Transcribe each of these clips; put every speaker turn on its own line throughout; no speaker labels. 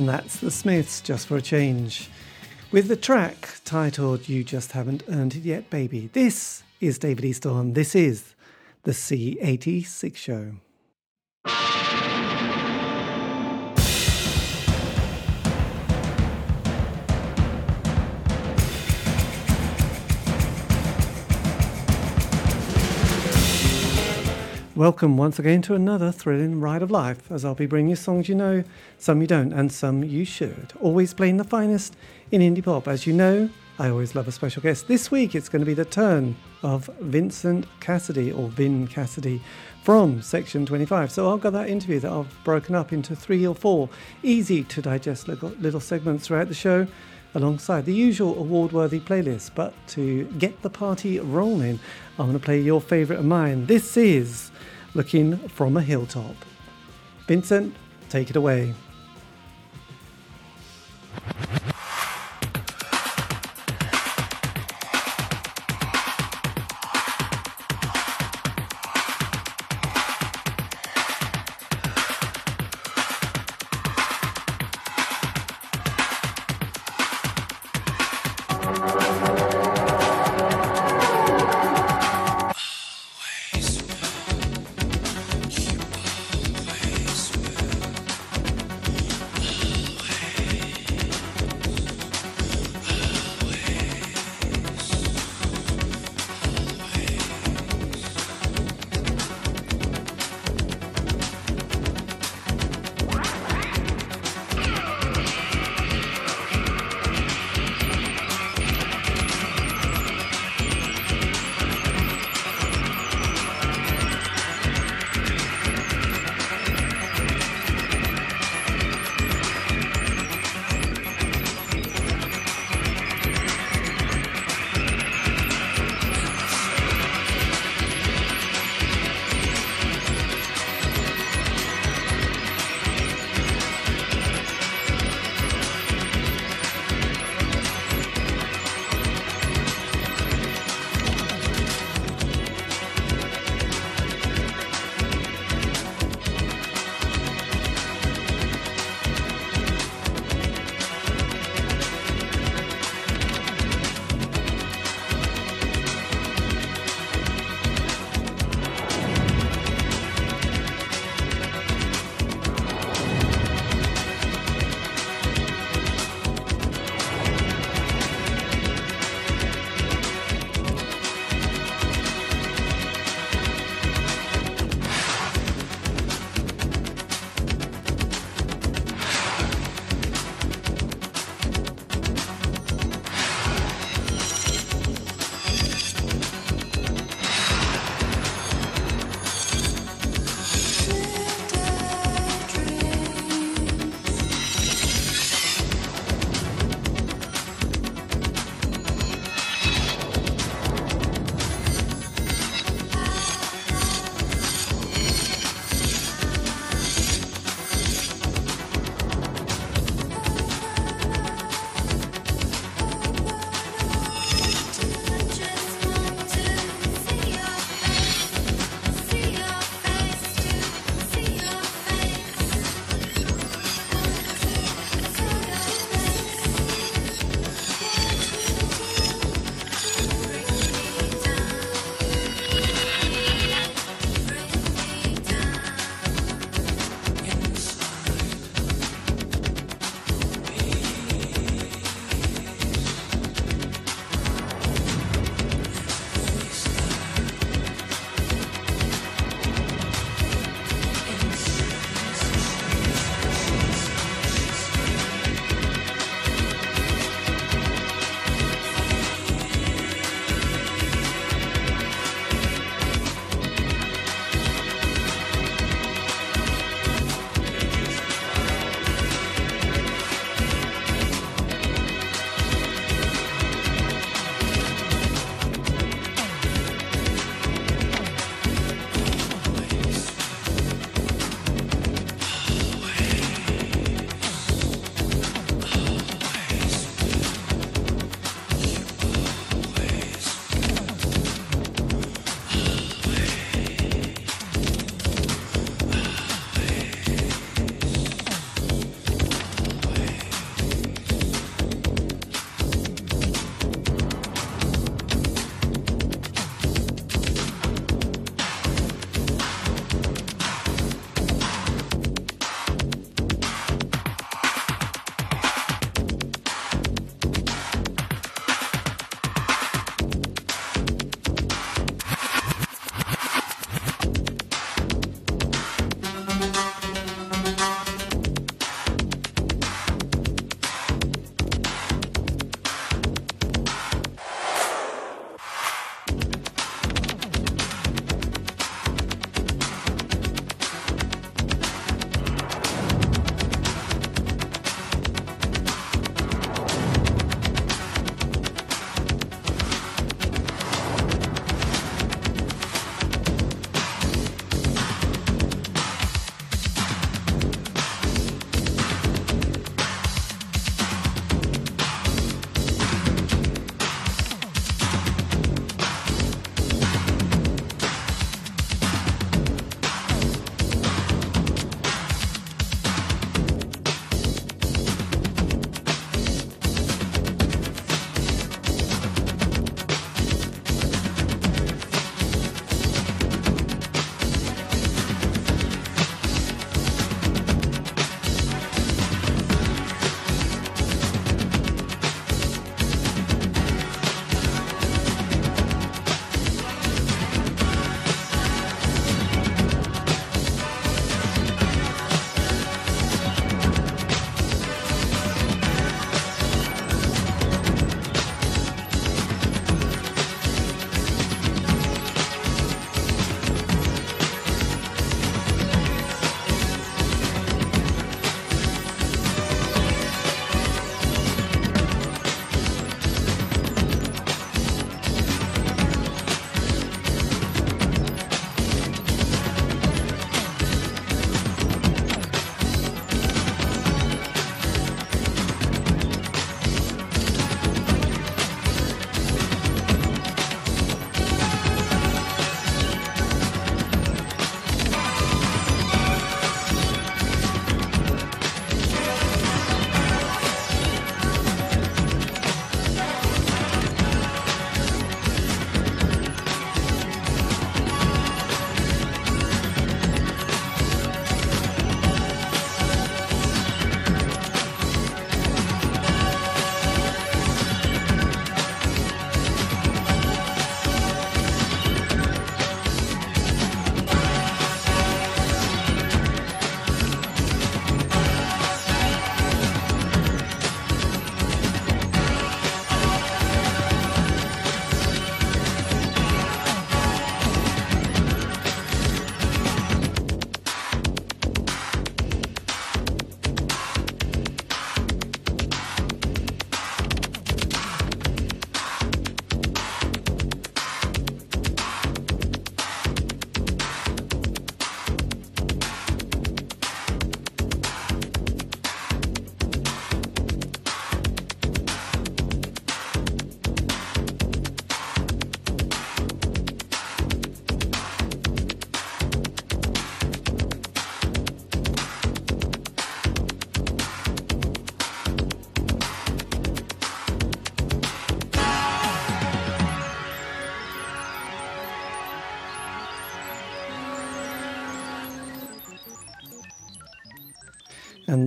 and that's the Smiths just for a change. With the track titled You Just Haven't Earned It Yet, Baby. This is David Eastaugh. This is the C86 Show. Welcome once again to another thrilling ride of life, as I'll be bringing you songs you know, some you don't, and some you should. Always playing the finest in indie pop. As you know, I always love a special guest. This week it's going to be the turn of Vincent Cassidy, or Vin Cassidy, from Section 25. So I've got that interview that I've broken up into three or four easy to digest little, segments throughout the show alongside the usual award worthy playlist. But to get the party rolling, I'm going to play your favourite of mine. This is looking from a hilltop. Vincent, take it away.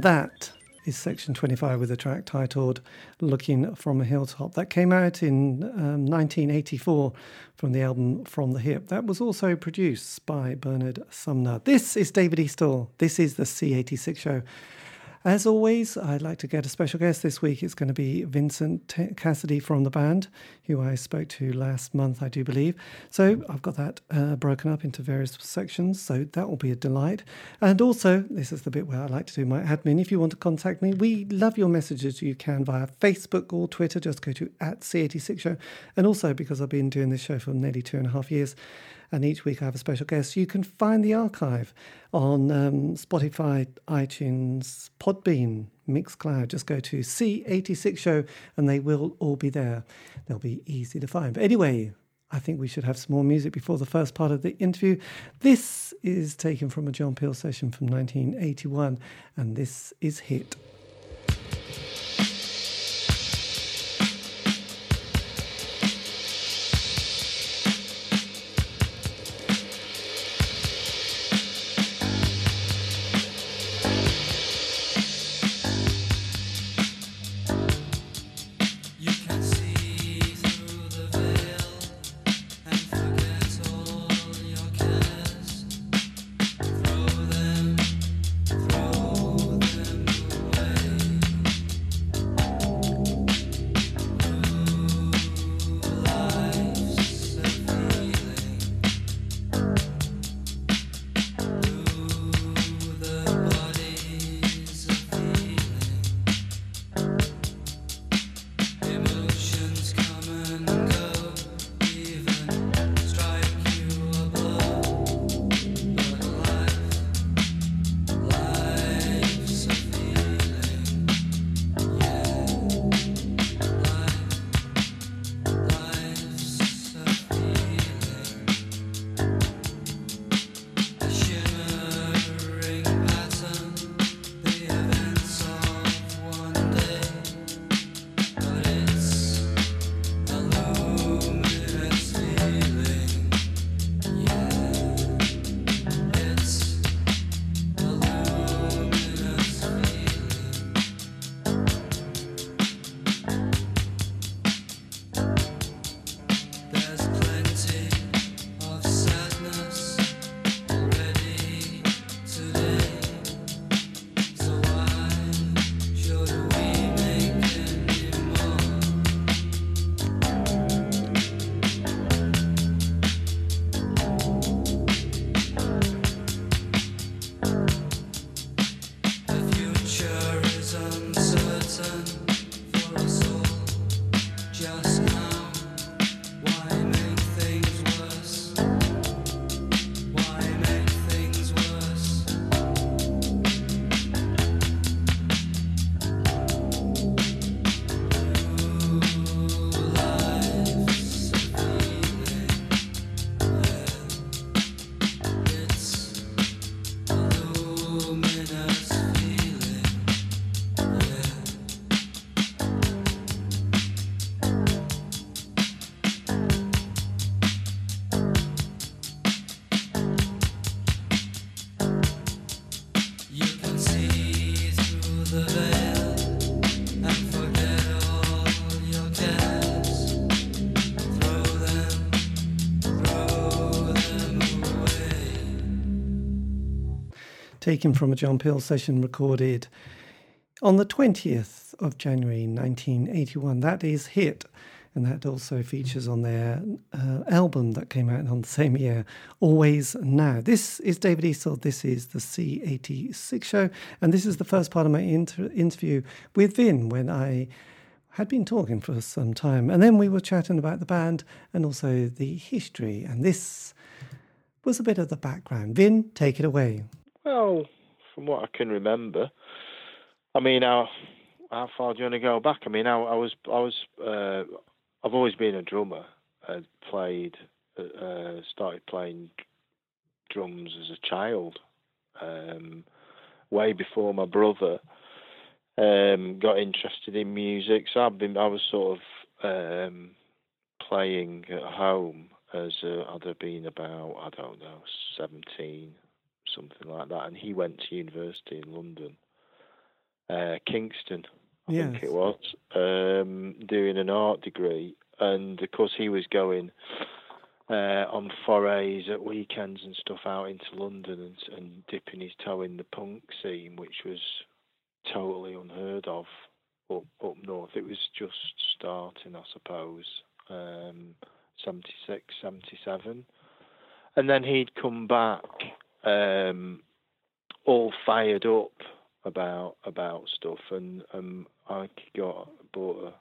That is section 25 with a track titled Looking from a Hilltop. That came out in um, 1984 from the album From the Hip. That was also produced by Bernard Sumner. This is David Eastaugh. This is the C86 show. As always, I'd like to get a special guest this week. It's going to be Vincent Cassidy from the band, who I spoke to last month, I do believe. So I've got that uh, broken up into various sections, so that will be a delight. And also, this is the bit where I like to do my admin. If you want to contact me, we love your messages. You can via Facebook or Twitter. Just go to at C86 Show. And also, because I've been doing this show for nearly two and a half years, and each week I have a special guest. You can find the archive on um, Spotify, iTunes, Podbean, Mixcloud. Just go to C86 Show and they will all be there. They'll be easy to find. But anyway, I think we should have some more music before the first part of the interview. This is taken from a John Peel session from 1981, and this is Hit. Taken from a John Peel session recorded on the 20th of January 1981. That is Hit, and that also features on their uh, album that came out on the same year, Always Now. This is David Eastaugh. This is the C86 show, and this is the first part of my inter- interview with Vin when I had been talking for some time, and then we were chatting about the band and also the history, and this was a bit of the background. Vin, take it away.
Well, from what I can remember, I mean, how how far do you want to go back? I mean, I, I was I was uh, I've always been a drummer. I played uh, started playing drums as a child, um, way before my brother um, got interested in music. So I've been I was sort of um, playing at home as uh, I'd have been about I don't know seventeen something like that. And he went to university in London, uh, Kingston, I
Yes.
think it was, um, doing an art degree, and of course he was going uh, on forays at weekends and stuff out into London and, and dipping his toe in the punk scene, which was totally unheard of up up north. It was just starting, I suppose, um, 76, 77. and then he'd come back um, all fired up about about stuff, and um, I got bought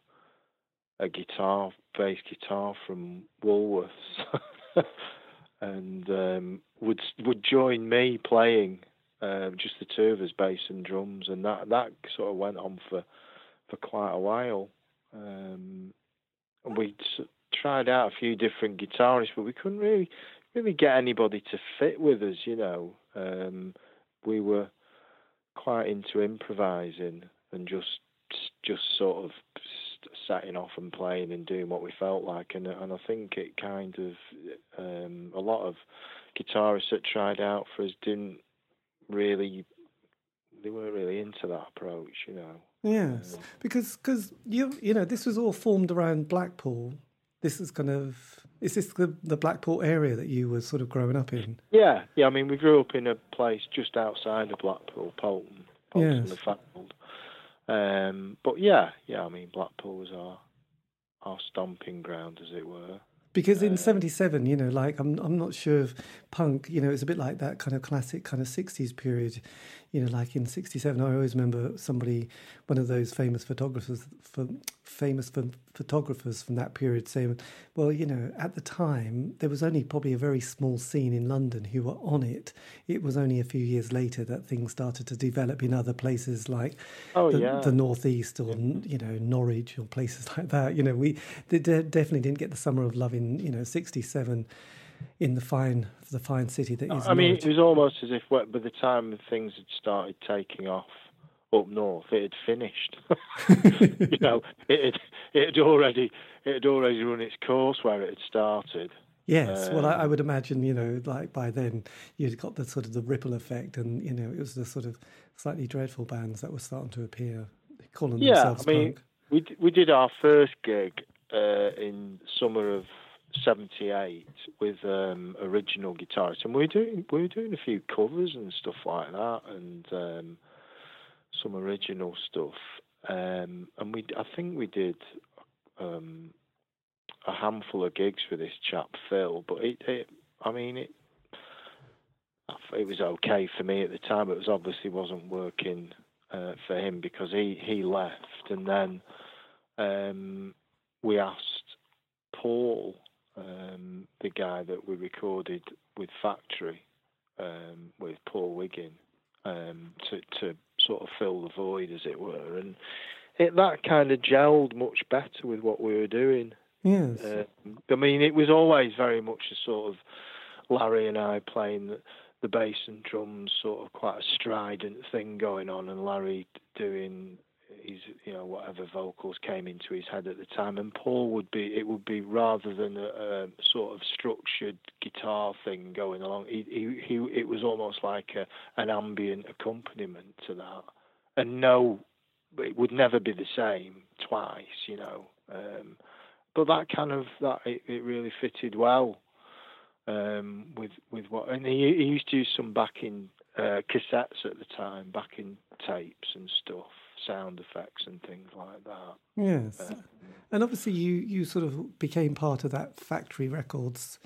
a, a guitar, bass guitar from Woolworths, and um, would would join me playing um, just the two of us, bass and drums, and that that sort of went on for for quite a while. Um, and we tried out a few different guitarists, but we couldn't really really get anybody to fit with us. You know, um, we were quite into improvising and just just sort of setting off and playing and doing what we felt like, and and I think it kind of um, a lot of guitarists that tried out for us didn't really they weren't really into that approach, you know.
Yes, because cause you you know this was all formed around Blackpool. This is kind of is this the the Blackpool area that you were sort of growing up in?
Yeah, yeah. I mean, we grew up in a place just outside of Blackpool, Poulton, Poulton
Yes.
the. Um, but yeah, yeah. I mean, Blackpool was our our stomping ground, as it were.
Because
Uh,
in '77, you know, like I'm, I'm not sure if punk, you know, it's a bit like that kind of classic kind of '60s period, you know, like in '67. I always remember somebody, one of those famous photographers, for, famous ph photographers from that period, saying, "Well, you know, at the time there was only probably a very small scene in London who were on it. It was only a few years later that things started to develop in other places like
Oh
the,
yeah,
the northeast or you know Norwich or places like that. You know, we they de- definitely didn't get the summer of love in you know '67 in the fine the fine city that is.
I mean,
Norwich.
it was almost as if by the time things had started taking off up north, it had finished. you know, it had, it had already it had already run its course where it had started.
yes, well, I, I
um,
would imagine you know, like by then you'd got the sort of the ripple effect, and you know, it was the sort of slightly dreadful bands that were starting to appear, calling
Yeah,
themselves
I mean,
punk.
we d- we did our first gig uh, in summer of '78 with um, original guitarists, and we were doing we were doing a few covers and stuff like that, and um, some original stuff. Um, and we I think we did um, a handful of gigs with this chap Phil, but it, it I mean it. It was okay for me at the time. It was obviously wasn't working uh, for him because he, he left, and then um, we asked Paul, um, the guy that we recorded with Factory, um, with Paul Wiggin, um, to to sort of fill the void, as it were, and it that kind of gelled much better with what we were doing.
Yes,
Um, I mean, it was always very much a sort of Larry and I playing the, the bass and drums, sort of quite a strident thing going on, and Larry doing his, you know, whatever vocals came into his head at the time, and Paul would be, it would be rather than a, a sort of structured guitar thing going along. He, he, he it was almost like a, an ambient accompaniment to that, and no, it would never be the same twice, you know. Um, but that kind of that it, it really fitted well um, with with what and he, he used to use some backing uh, cassettes at the time, backing tapes and stuff, sound effects and things like that.
yes,
uh,
and obviously you you sort of became part of that factory records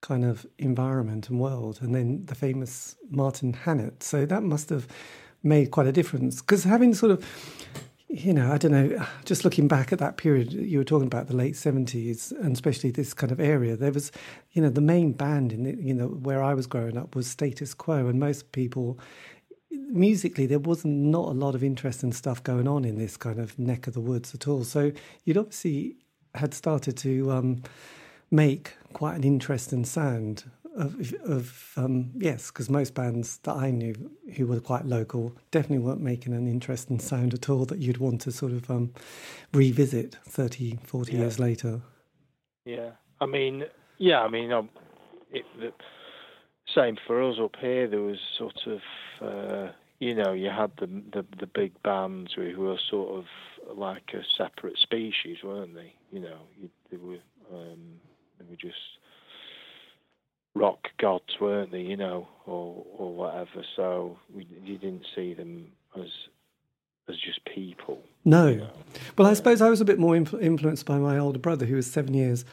kind of environment and world, and then the famous Martin Hannett. So that must have made quite a difference because having sort of you know, I don't know, just looking back at that period, you were talking about the late 70s and especially this kind of area, there was, you know, the main band in, the, you know, where I was growing up was Status Quo. And most people, musically, there was not a lot of interesting stuff going on in this kind of neck of the woods at all. So you'd obviously had started to um, make quite an interesting sound of, of um, yes, because most bands that I knew who were quite local definitely weren't making an interesting sound at all that you'd want to sort of um, revisit 30, 40
Yeah.
years later.
Yeah, I mean, yeah, I mean, um, it, same for us up here. There was sort of uh, you know, you had the the, the big bands who were sort of like a separate species, weren't they? You know, you, they were um, they were just rock gods, weren't they? You know, or or whatever. So we, you didn't see them as as just people.
No.
You know?
Well, I suppose I was a bit more influ- influenced by my older brother, who was seven years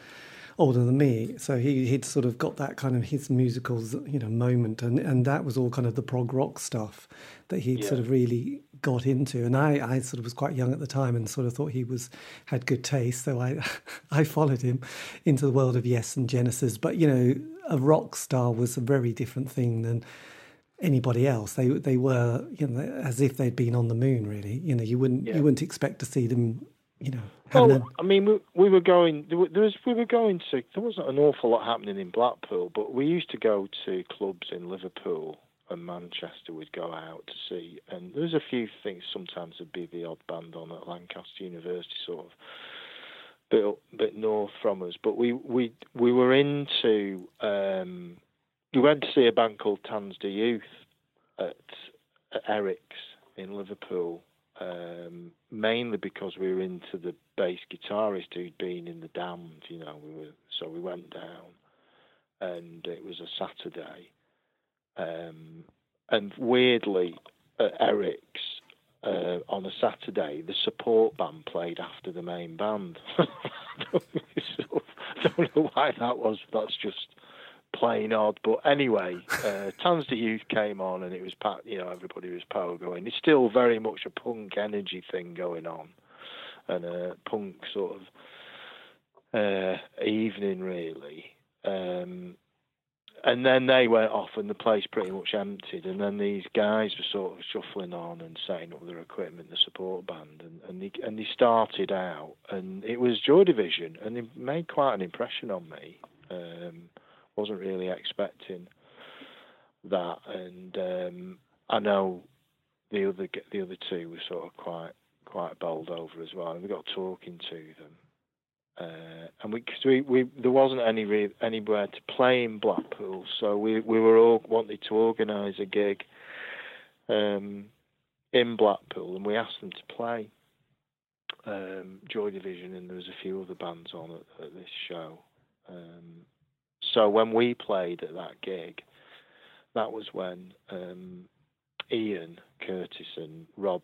older than me. So he he'd sort of got that kind of his musicals, you know, moment, and and that was all kind of the prog rock stuff that he'd
Yeah.
sort of really got into. And I I sort of was quite young at the time and sort of thought he was had good taste, so I I followed him into the world of Yes and Genesis. But you know, a rock star was a very different thing than anybody else. They they were you know as if they'd been on the moon. Really, you know, you wouldn't
Yeah.
you wouldn't expect to see them. You know,
Well, I mean, we, we were going. There was, we were going to. There wasn't an awful lot happening in Blackpool, but we used to go to clubs in Liverpool and Manchester. We'd go out to see, and there was a few things. Sometimes there'd be the odd band on at Lancaster University, sort of bit bit north from us. But we we we were into. Um, we went to see a band called Tanz Der Youth at, at Eric's in Liverpool um, mainly because we were into the bass guitarist who'd been in the Damned, you know. We were so we went down, and it was a Saturday, um, and weirdly at Eric's uh, on a Saturday, the support band played after the main band. I don't know why that was. That's just plain odd. But anyway, uh, Tanz Der Youth came on, and it was you know everybody was power going. It's still very much a punk energy thing going on, and a punk sort of uh, evening really. Um, and then they went off, and the place pretty much emptied. And then these guys were sort of shuffling on and setting up their equipment, the support band, and and they, and they started out, and it was Joy Division, and they made quite an impression on me. Um, wasn't really expecting that, and um, I know the other the other two were sort of quite quite bowled over as well, and we got talking to them, uh, and we, cause we we there wasn't any re- anywhere to play in Blackpool, so we we were all wanting to organise a gig um, in Blackpool, and we asked them to play um, Joy Division, and there was a few other bands on at, at this show. Um, so when we played at that gig, that was when um, Ian Curtis and Rob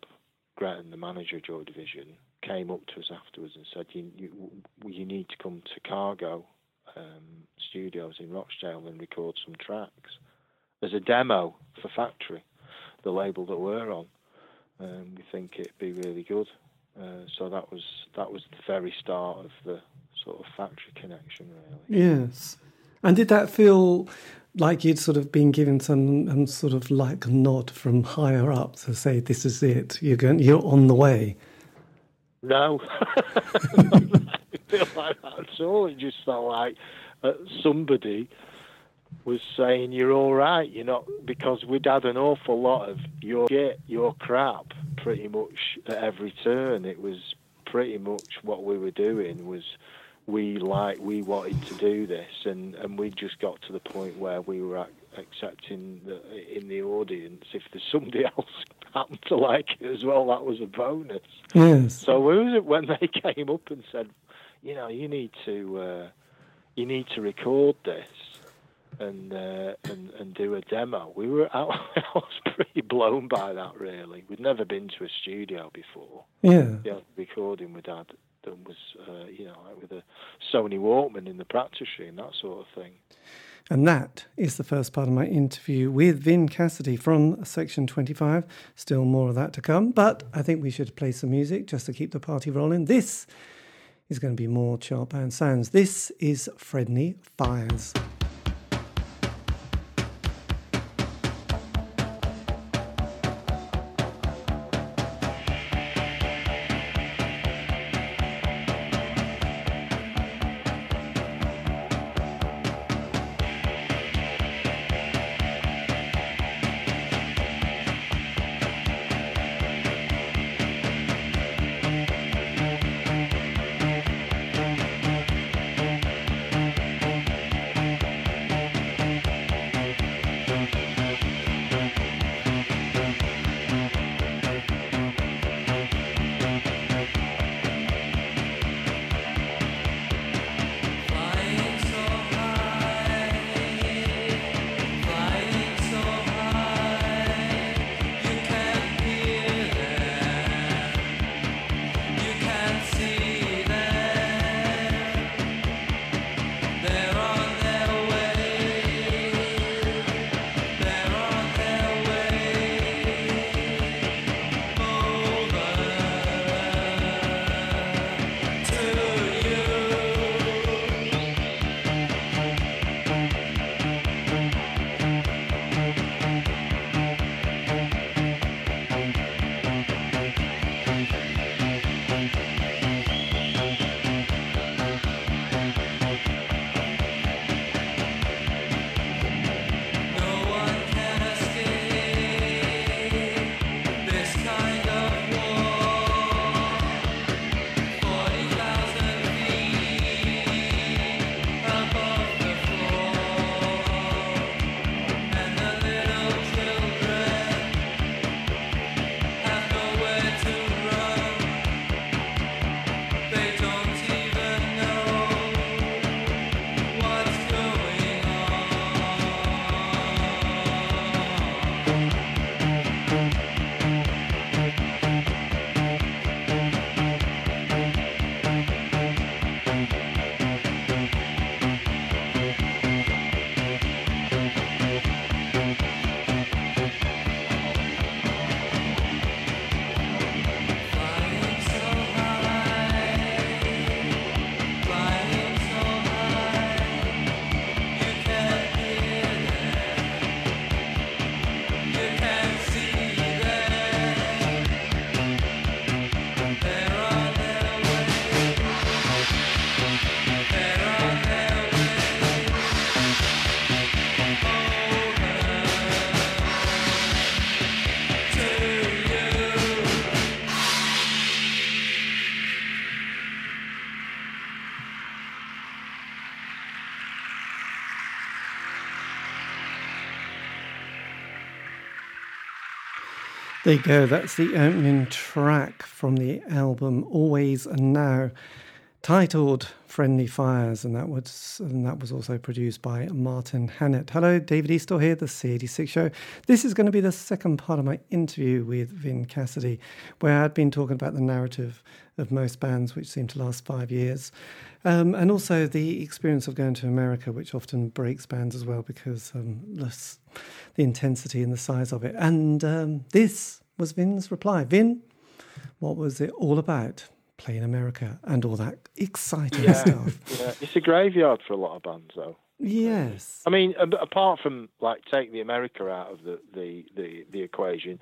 Gretton, the manager of Joy Division, came up to us afterwards and said, "You you, you need to come to Cargo um, Studios in Rochdale and record some tracks as a demo for Factory, the label that we're on. Um, we think it'd be really good." Uh, so that was that was the very start of the sort of factory connection, really.
Yes. And did that feel like you'd sort of been given some um, sort of like nod from higher up to say, "This is it. You're going. You're on the way."
No, I feel like that at all. It just felt like uh, somebody was saying, "You're all right. You're not," because we'd had an awful lot of your shit, your crap, pretty much at every turn. It was pretty much what we were doing was we like we wanted to do this, and and we just got to the point where we were ac- accepting that in the audience, if there's somebody else happened to like it as well, that was a bonus.
Yes.
So was it when they came up and said, you know, you need to uh, you need to record this and uh, and and do a demo. We were I was pretty blown by that. Really, we'd never been to a studio before.
Yeah.
The recording we'd had done was uh, you know like with a Sony Walkman in the practice room, that sort of thing.
And that is the first part of my interview with Vin Cassidy from Section 25. Still more of that to come, but I think we should play some music just to keep the party rolling. This is going to be more band sounds. This is Friendly Fires. There you go. That's the opening track from the album Always and Now, titled "Friendly Fires," and that was and that was also produced by Martin Hannett. Hello, David Eastaugh here, the C86 Show. This is going to be the second part of my interview with Vin Cassidy, where I'd been talking about the narrative of most bands, which seem to last five years. Um, and also the experience of going to America, which often breaks bands as well because um, less, the intensity and the size of it. And um, this was Vin's reply. Vin, what was it all about? Playing America and all that exciting
yeah,
stuff.
Yeah, it's a graveyard for a lot of bands, though.
Yes.
I mean, apart from like take the America out of the the the, the equation,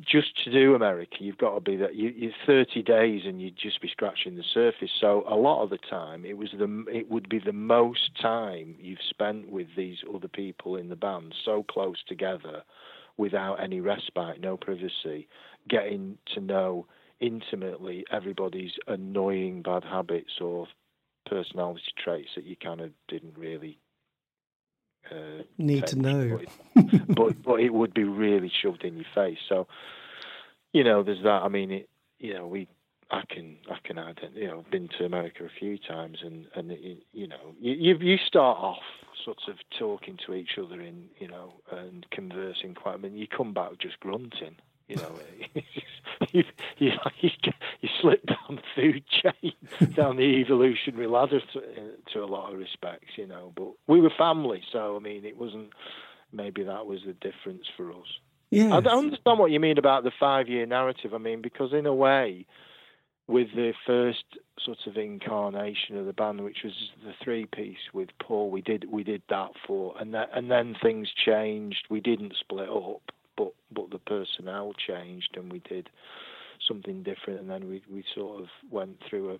just to do America, you've got to be that you, you're 30 days and you'd just be scratching the surface. So a lot of the time, it was the it would be the most time you've spent with these other people in the band, so close together, without any respite, no privacy, getting to know intimately everybody's annoying bad habits or personality traits that you kind of didn't really
uh, need to know.
But, but, but it would be really shoved in your face. So, you know, there's that. I mean, it, you know, we I can I can add you know I've been to America a few times and and it, you know you you start off sort of talking to each other in you know and conversing quite I mean you come back just grunting you know, you, you, you, slip down the food chain, down the evolutionary ladder to, to a lot of respects, you know. But we were family, so I mean, it wasn't. Maybe that was the difference for us.
Yeah,
I don't understand what you mean about the five-year narrative. I mean, because in a way, with the first sort of incarnation of the band, which was the three-piece with Paul, we did we did that for, and that, and then things changed. We didn't split up but but the personnel changed and we did something different, and then we we sort of went through a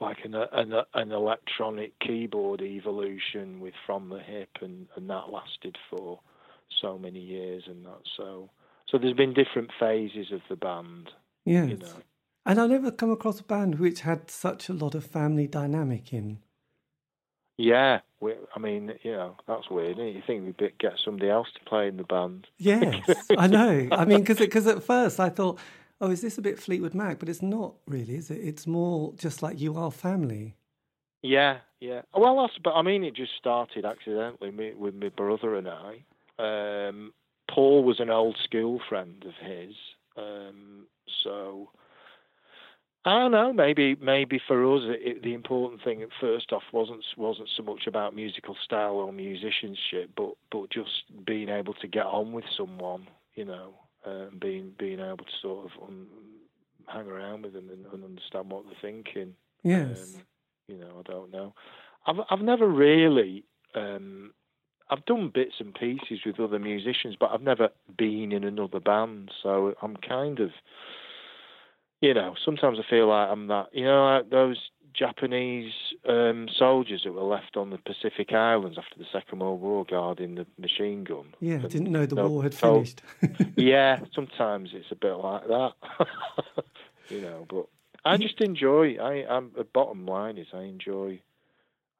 like an an, an electronic keyboard evolution with from the hip, and and that lasted for so many years, and that so so there's been different phases of the band.
Yeah.
You know.
And I never come across a band which had such a lot of family dynamic in.
Yeah, we, I mean, you know, that's weird. You think we'd get somebody else to play in the band?
Yes, I know. I mean, because at first I thought, oh, is this a bit Fleetwood Mac? But it's not really, is it? It's more just like you are family.
Yeah, yeah. Well, that's. But I mean, it just started accidentally with my brother and I. Um, Paul was an old school friend of his, um, so I don't know. Maybe maybe for us, it, the important thing at first off wasn't wasn't so much about musical style or musicianship, but but just being able to get on with someone, you know, and um, being being able to sort of um, hang around with them and, and, understand what they're thinking.
Yes.
Um, you know, I don't know. I've I've never really. Um, I've done bits and pieces with other musicians, but I've never been in another band, so I'm kind of you know, sometimes I feel like I'm that, you know, like those Japanese um, soldiers that were left on the Pacific Islands after the Second World War guarding the machine gun.
Yeah, and didn't know the war had finished.
yeah, sometimes it's a bit like that, you know. But I just enjoy. I, I'm the bottom line is I enjoy.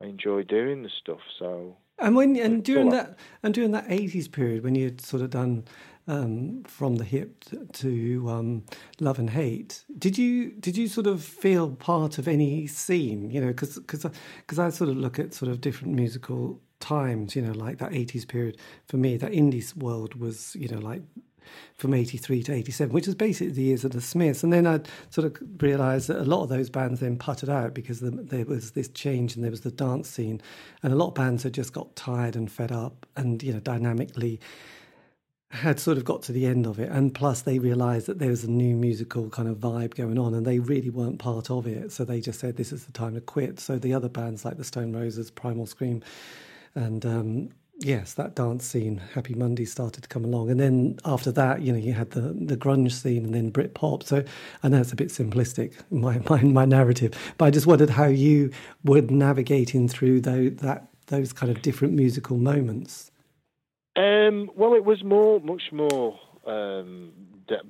I enjoy doing the stuff. So
and when and during that and during that eighties period when you'd sort of done um, from the hip to um, love and hate. Did you did you sort of feel part of any scene? You know, because because I sort of look at sort of different musical times. You know, like that eighties period for me. That indie world was you know like from 83 to 87, which is basically the years of the Smiths. And then I sort of realised that a lot of those bands then putted out because the, there was this change and there was the dance scene. And a lot of bands had just got tired and fed up and, you know, dynamically had sort of got to the end of it, and plus they realised that there was a new musical kind of vibe going on, and they really weren't part of it. So they just said, "This is the time to quit." So the other bands like the Stone Roses, Primal Scream, and um, yes, that dance scene, Happy Monday, started to come along, and then after that, you know, you had the the grunge scene, and then Brit pop. So I know it's a bit simplistic, my my, my narrative, but I just wondered how you were navigating through though that those kind of different musical moments.
Um, well, it was more, much more um,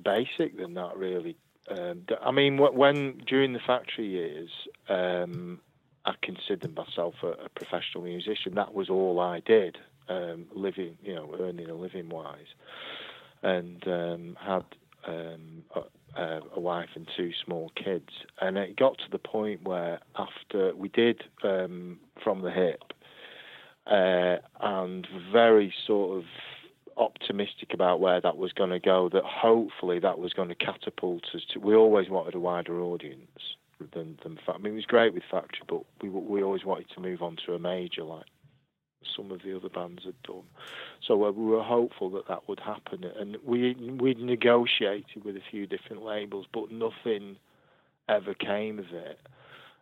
basic than that, really. Um, I mean, when during the factory years, um, I considered myself a, a, professional musician. That was all I did, um, living, you know, earning a living wise. and um, had a, a, wife and two small kids. And it got to the point where after we did from the hip, uh, and very sort of optimistic about where that was going to go. That hopefully that was going to catapult us to. We always wanted a wider audience than than. I mean, it was great with Factory, but we we always wanted to move on to a major like some of the other bands had done. So uh, we were hopeful that that would happen, and we we negotiated with a few different labels, but nothing ever came of it.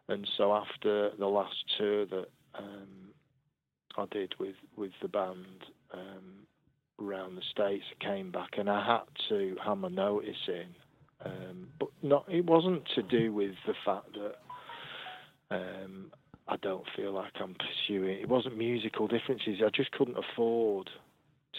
And so after the last tour that um, I did with with the band um, around the states, I came back and I had to hammer notice in, um, but not. It wasn't to do with the fact that um, I don't feel like I'm pursuing. It wasn't musical differences. I just couldn't afford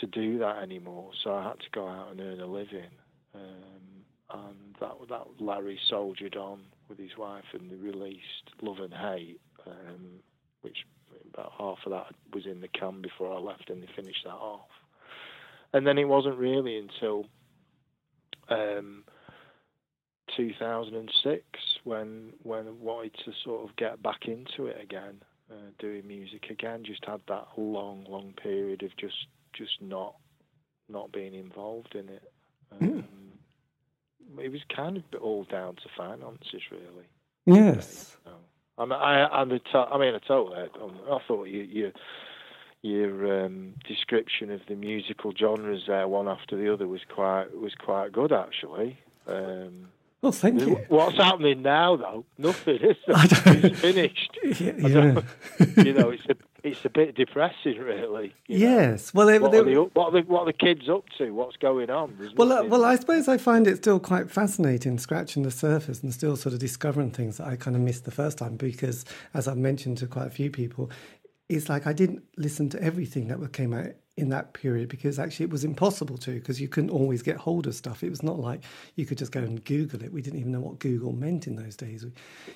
to do that anymore. So I had to go out and earn a living. Um, and that that Larry soldiered on with his wife, and they released Love and Hate, um, which about half of that was in the can before I left, and they finished that off. And then it wasn't really until um, 2006 when when I wanted to sort of get back into it again, uh, doing music again. Just had that long, long period of just just not not being involved in it. Hmm. Um, mm. It was kind of all down to finances, really.
Yes.
So, I mean, I, I, I mean, I totally. I thought you, you your um, description of the musical genres there, one after the other, was quite was quite good actually. Um,
well, thank you.
What's happening now, though? Nothing. Is it's finished.
Yeah, yeah.
you know, it's a it's a bit depressing, really.
Yes. Know? Well,
they, what, they, are the, what, are the, what are the kids up to? What's going on?
There's well, uh, well, I suppose I find it still quite fascinating, scratching the surface and still sort of discovering things that I kind of missed the first time because, as I've mentioned to quite a few people, it's like I didn't listen to everything that came out in that period because actually it was impossible to because you couldn't always get hold of stuff. It was not like you could just go and Google it. We didn't even know what Google meant in those days. We,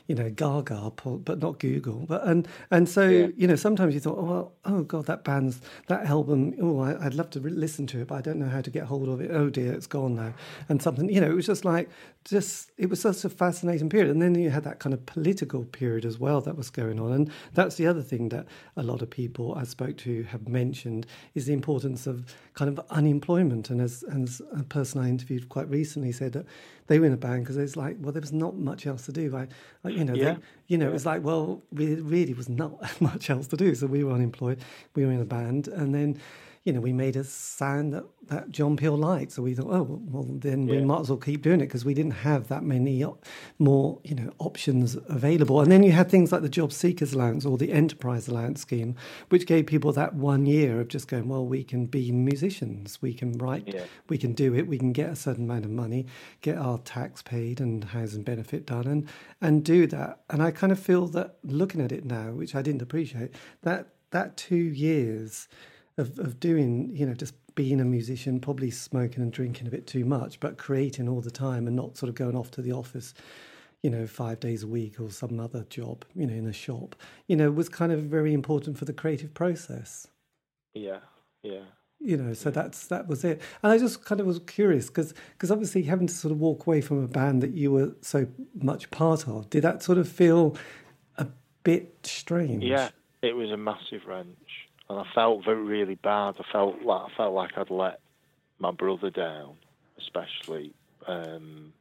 you know, Gaga, but not Google. But and and so yeah. you know sometimes you thought, oh well, oh god, that band's that album. Oh, I, would love to re- listen to it, but I don't know how to get hold of it. Oh dear, it's gone now. And something, you know, it was just like just it was such a fascinating period. And then you had that kind of political period as well that was going on. And that's the other thing that a lot of people I spoke to have mentioned is the importance of kind of unemployment. And as, as a person I interviewed quite recently said that they were in a band because it's like, well, there was not much else to do. I, I you know, yeah. they, you know, yeah. it was like, well, there really was not much else to do. So we were unemployed. We were in a band, and then you know, we made a sound that, that John Peel liked. So we thought, oh, well, then yeah. we might as well keep doing it because we didn't have that many more, you know, options available. And then you had things like the Job Seekers Allowance or the Enterprise Allowance scheme, which gave people that one year of just going, well, we can be musicians, we can write, yeah. we can do it, we can get a certain amount of money, get our tax paid and housing benefit done, and and do that. And I kind of feel that looking at it now, which I didn't appreciate, that that two years of, of doing, you know, just being a musician, probably smoking and drinking a bit too much, but creating all the time and not sort of going off to the office, you know, five days a week or some other job, you know, in a shop, you know, was kind of very important for the creative process.
Yeah, yeah.
You know, so that's that was it, and I just kind of was curious because because obviously having to sort of walk away from a band that you were so much part of, did that sort of feel a bit strange?
Yeah, it was a massive wrench and I felt very really bad. I felt like I felt like I'd let my brother down, especially um,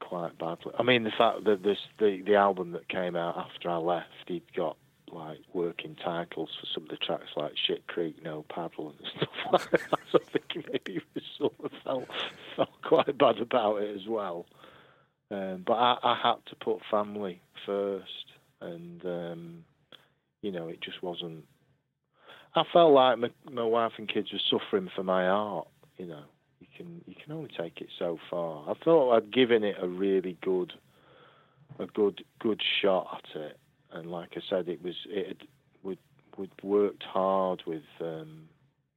quite badly. I mean, the fact that this the the album that came out after I left, he'd got like working titles for some of the tracks like Shit Creek, No Paddle, and stuff like that. So I think maybe he sort of felt felt quite bad about it as well. Um, but I, I had to put family first, and um, you know, it just wasn't. I felt like my, my wife and kids were suffering for my art. You know, you can you can only take it so far. I thought I'd given it a really good, a good good shot at it, and like I said, it was it had, would would worked hard with um,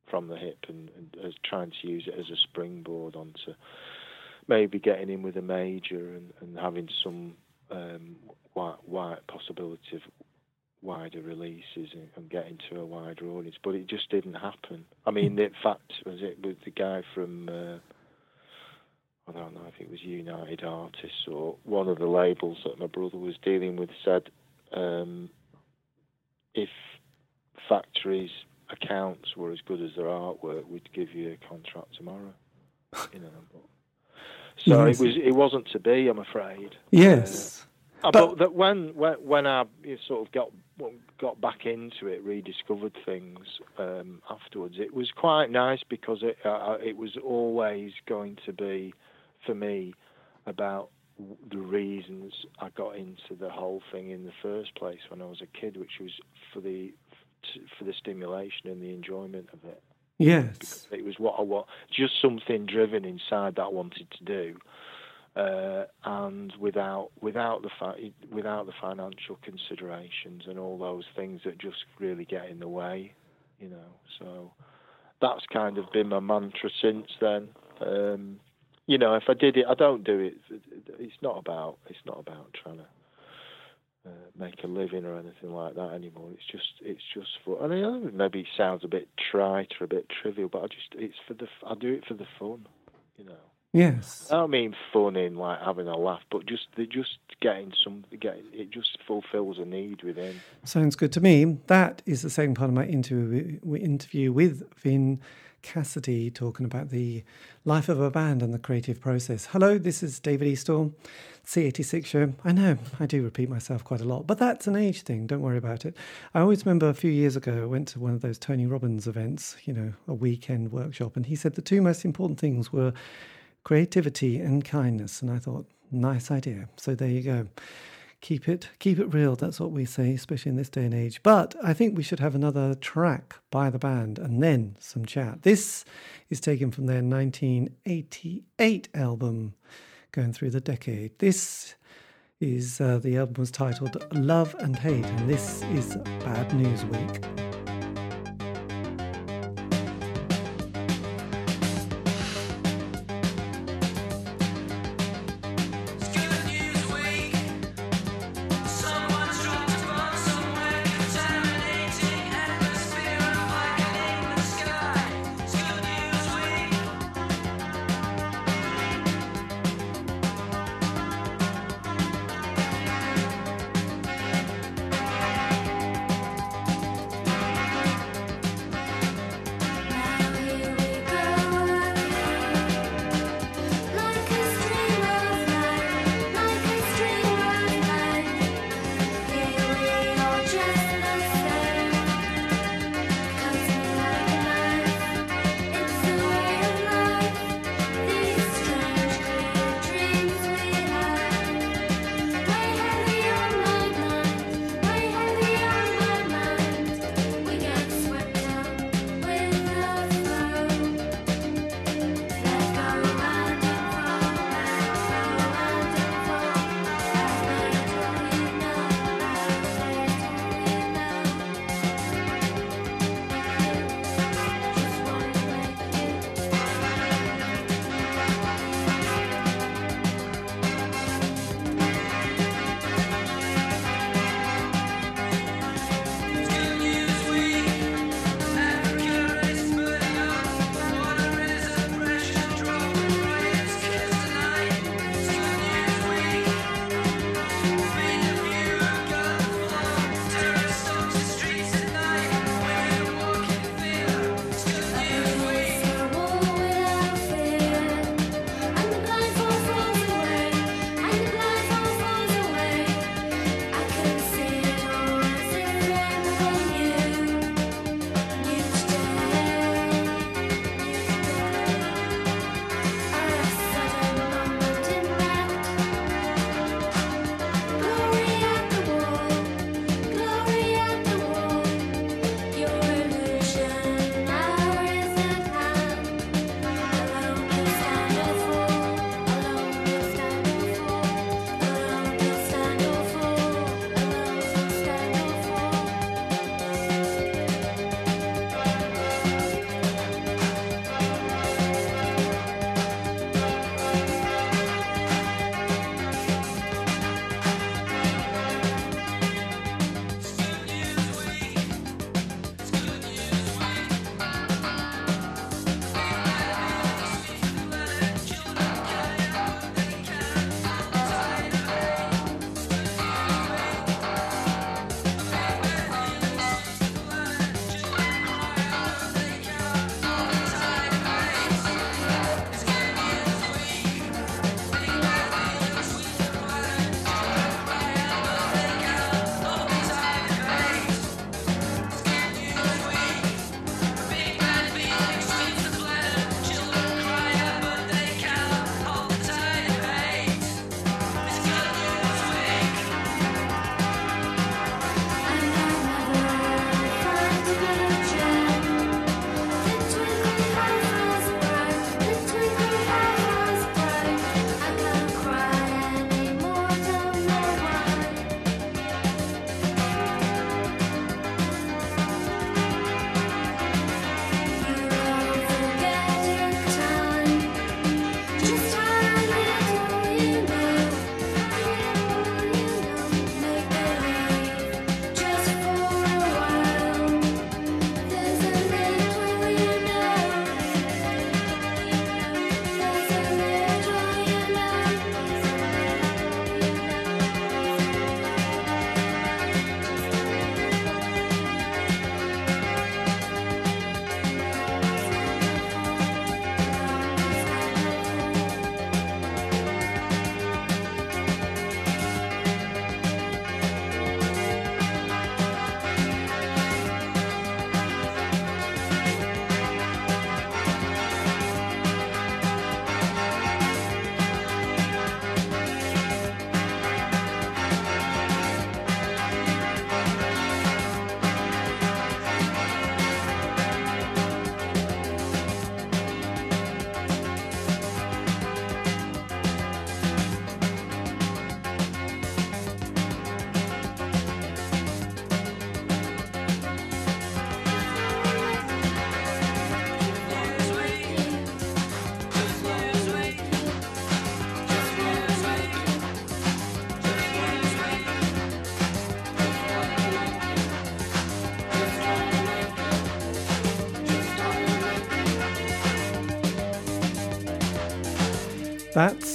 from the hip and, and as trying to use it as a springboard onto maybe getting in with a major and, and having some um, white possibility of wider releases and, and getting to a wider audience, but it just didn't happen. I mean, the fact was it with the guy from. Uh, I don't know if it was United Artists or one of the labels that my brother was dealing with said um, if factories accounts were as good as their artwork, we'd give you a contract tomorrow. You know, but, so
Yes.
it was. It wasn't to be, I'm afraid.
Yes.
Uh,
But-
but that when when when I sort of got got back into it, rediscovered things um, afterwards, it was quite nice because it uh, it was always going to be for me about the reasons I got into the whole thing in the first place when I was a kid, which was for the for the stimulation and the enjoyment of it.
Yes.
It was what I want, just something driven inside that I wanted to do, uh, and without without the fi- without the financial considerations and all those things that just really get in the way, you know. So that's kind of been my mantra since then. Um, you know, if I did it, I don't do it. It's not about it's not about trying to uh, make a living or anything like that anymore. It's just it's just for. I mean, maybe it sounds a bit trite or a bit trivial, but I just it's for the. I do it for the fun, you know.
Yes.
I don't mean fun in like having a laugh, but just they just getting some. Getting it just fulfills a need within.
Sounds good to me. That is the second part of my interview, interview with Vin Cassidy talking about the life of a band and the creative process. Hello, this is David Eastaugh, C86 show. I know I do repeat myself quite a lot, but that's an age thing. Don't worry about it. I always remember a few years ago, I went to one of those Tony Robbins events, you know, a weekend workshop, and he said the two most important things were creativity and kindness. And I thought, nice idea. So there you go. Keep it keep it real. That's what we say especially in this day and age. But i think we should have another track by the band and then some chat. This is taken from their 1988 album going through the decade. This is uh, the album was titled love and hate and this is bad news week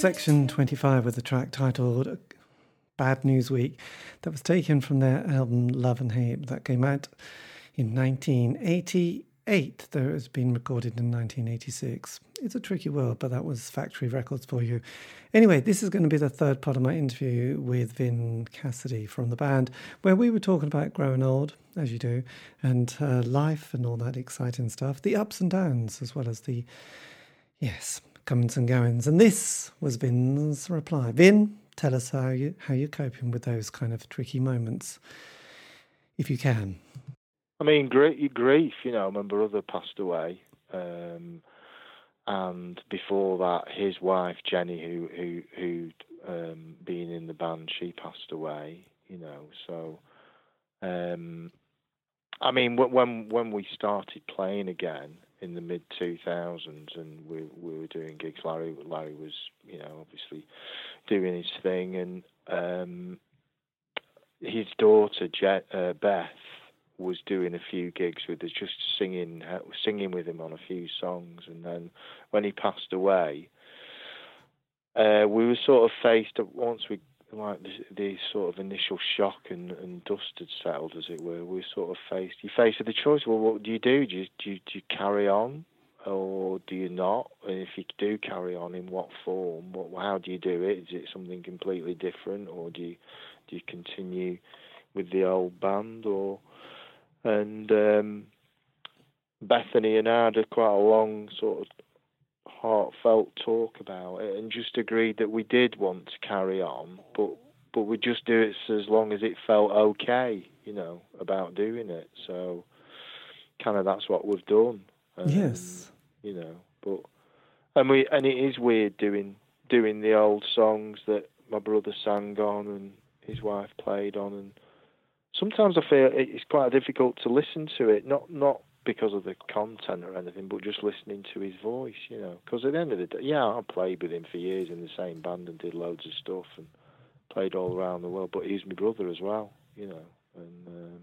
section 25 with the track titled Bad News Week that was taken from their album Love and Hate that came out in 1988, though it has been recorded in 1986. It's a tricky world, but that was factory records for you. Anyway, this is going to be the third part of my interview with Vin Cassidy from the band, where we were talking about growing old, as you do, and uh, life and all that exciting stuff, the ups and downs, as well as the, yes, comings and goings. And this was Vin's reply. Vin, tell us how you how you're coping with those kind of tricky moments, if you can.
I mean, great grief. You know, my brother passed away, um, and before that, his wife Jenny, who who who'd um, been in the band, she passed away. You know, so. Um, I mean, when when we started playing again, in the mid 2000s, and we we were doing gigs. Larry Larry was you know obviously doing his thing, and um, his daughter Jet, uh, Beth was doing a few gigs with us, just singing uh, singing with him on a few songs, and then when he passed away, uh, we were sort of faced once we like the, the, sort of initial shock and, and dust had settled, as it were, we sort of faced. You faced with the choice. Well, what do you do? Do you, do you, do you carry on, or do you not? And if you do carry on, in what form? What, how do you do it? Is it something completely different, or do you do you continue with the old band, or and um, Bethany and I had quite a long sort of heartfelt talk about it and just agreed that we did want to carry on, but but we'd just do it as long as it felt okay, you know, about doing it. So kind of that's what we've done.
Um, yes.
You know, but and we and it is weird doing doing the old songs that my brother sang on and his wife played on and sometimes I feel it's quite difficult to listen to it. Not not because of the content or anything, but just listening to his voice, you know. Because at the end of the day, yeah, I played with him for years in the same band and did loads of stuff and played all around the world. But he's my brother as well, you know. And um,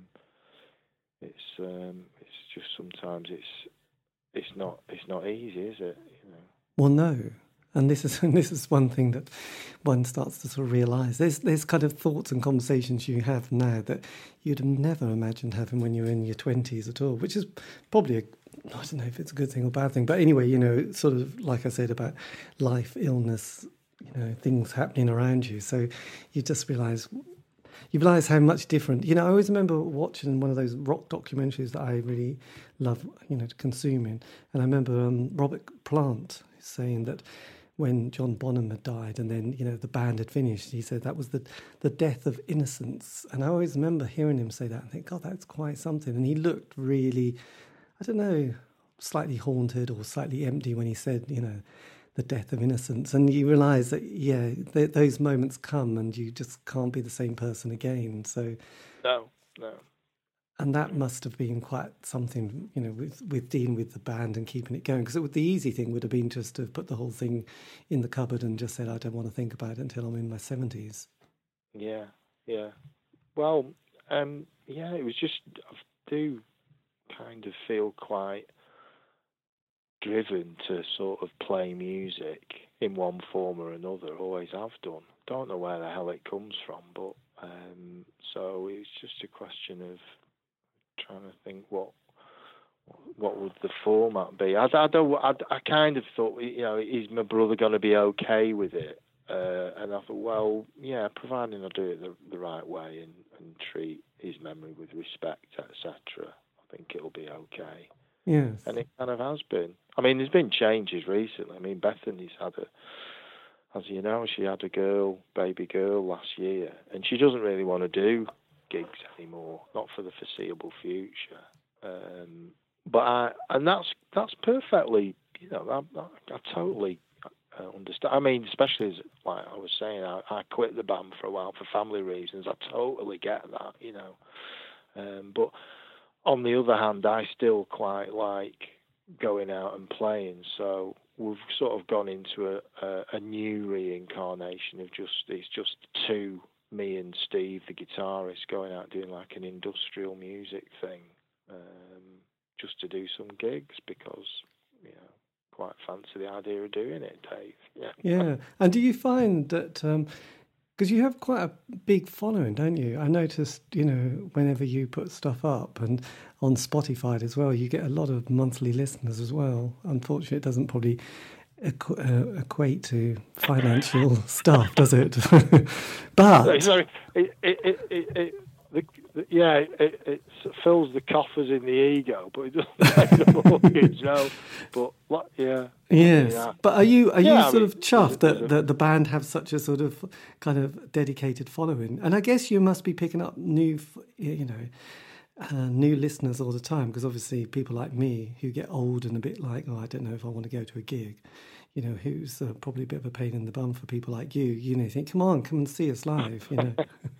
it's um, it's just sometimes it's it's not it's not easy, is it? You know.
Well, no, and this is this is one thing that one starts to sort of realise. There's there's kind of thoughts and conversations you have now that you'd have never imagined having when you were in your twenties at all, which is probably a I don't know if it's a good thing or bad thing, but anyway, you know, sort of like I said about life, illness, you know, things happening around you. So you just realise you realise how much different. You know, I always remember watching one of those rock documentaries that I really love, you know, consuming, and I remember um, Robert Plant saying that when John Bonham had died and then, you know, the band had finished, he said that was the, the death of innocence. And I always remember hearing him say that and think, God, that's quite something. And he looked really, I don't know, slightly haunted or slightly empty when he said, you know, the death of innocence. And you realise that, yeah, th- those moments come and you just can't be the same person again. So,
no, no
and that must have been quite something, you know, with with dealing with the band and keeping it going. Because the easy thing would have been just to put the whole thing in the cupboard and just said, I don't want to think about it until I'm in my seventies.
Yeah, yeah. Well, um, yeah, it was just I do kind of feel quite driven to sort of play music in one form or another. Always have done. Don't know where the hell it comes from, but um, so it's just a question of trying to think what what would the format be. I, I don't. I, I kind of thought, you know, is my brother going to be okay with it? Uh, and I thought, well, yeah, providing I do it the, the right way and, and treat his memory with respect, etc. I think it'll be okay.
Yes.
And it kind of has been. I mean, there's been changes recently. I mean, Bethany's had a, as you know, she had a girl, baby girl last year, and she doesn't really want to do gigs anymore, not for the foreseeable future. Um, but I, and that's that's perfectly, you know, I, I, I totally uh, understand. I mean, especially as like I was saying, I, I quit the band for a while for family reasons. I totally get that, you know. Um, but on the other hand, I still quite like going out and playing. So we've sort of gone into a, a, a new reincarnation of just it's just two me and Steve, the guitarist, going out doing like an industrial music thing, um, just to do some gigs because you know quite fancy the idea of doing it, Dave. Yeah.
Yeah. And do you find that because um, you have quite a big following, don't you? I noticed, you know, whenever you put stuff up and on Spotify as well, you get a lot of monthly listeners as well. Unfortunately, it doesn't probably Uh, equate to financial stuff, does it? but
sorry, it, it, it, the, the, yeah, it, it, fills the coffers in the ego, but it doesn't the mortgage. no, but yeah.
Yes, yeah. but are you are yeah, you sort I mean, of chuffed that, that the band have such a sort of kind of dedicated following? And I guess you must be picking up new, you know. Uh, new listeners all the time because obviously people like me who get old and a bit like oh I don't know if I want to go to a gig you know, who's uh, probably a bit of a pain in the bum for people like you. You know, think, come on, come and see us live. You know.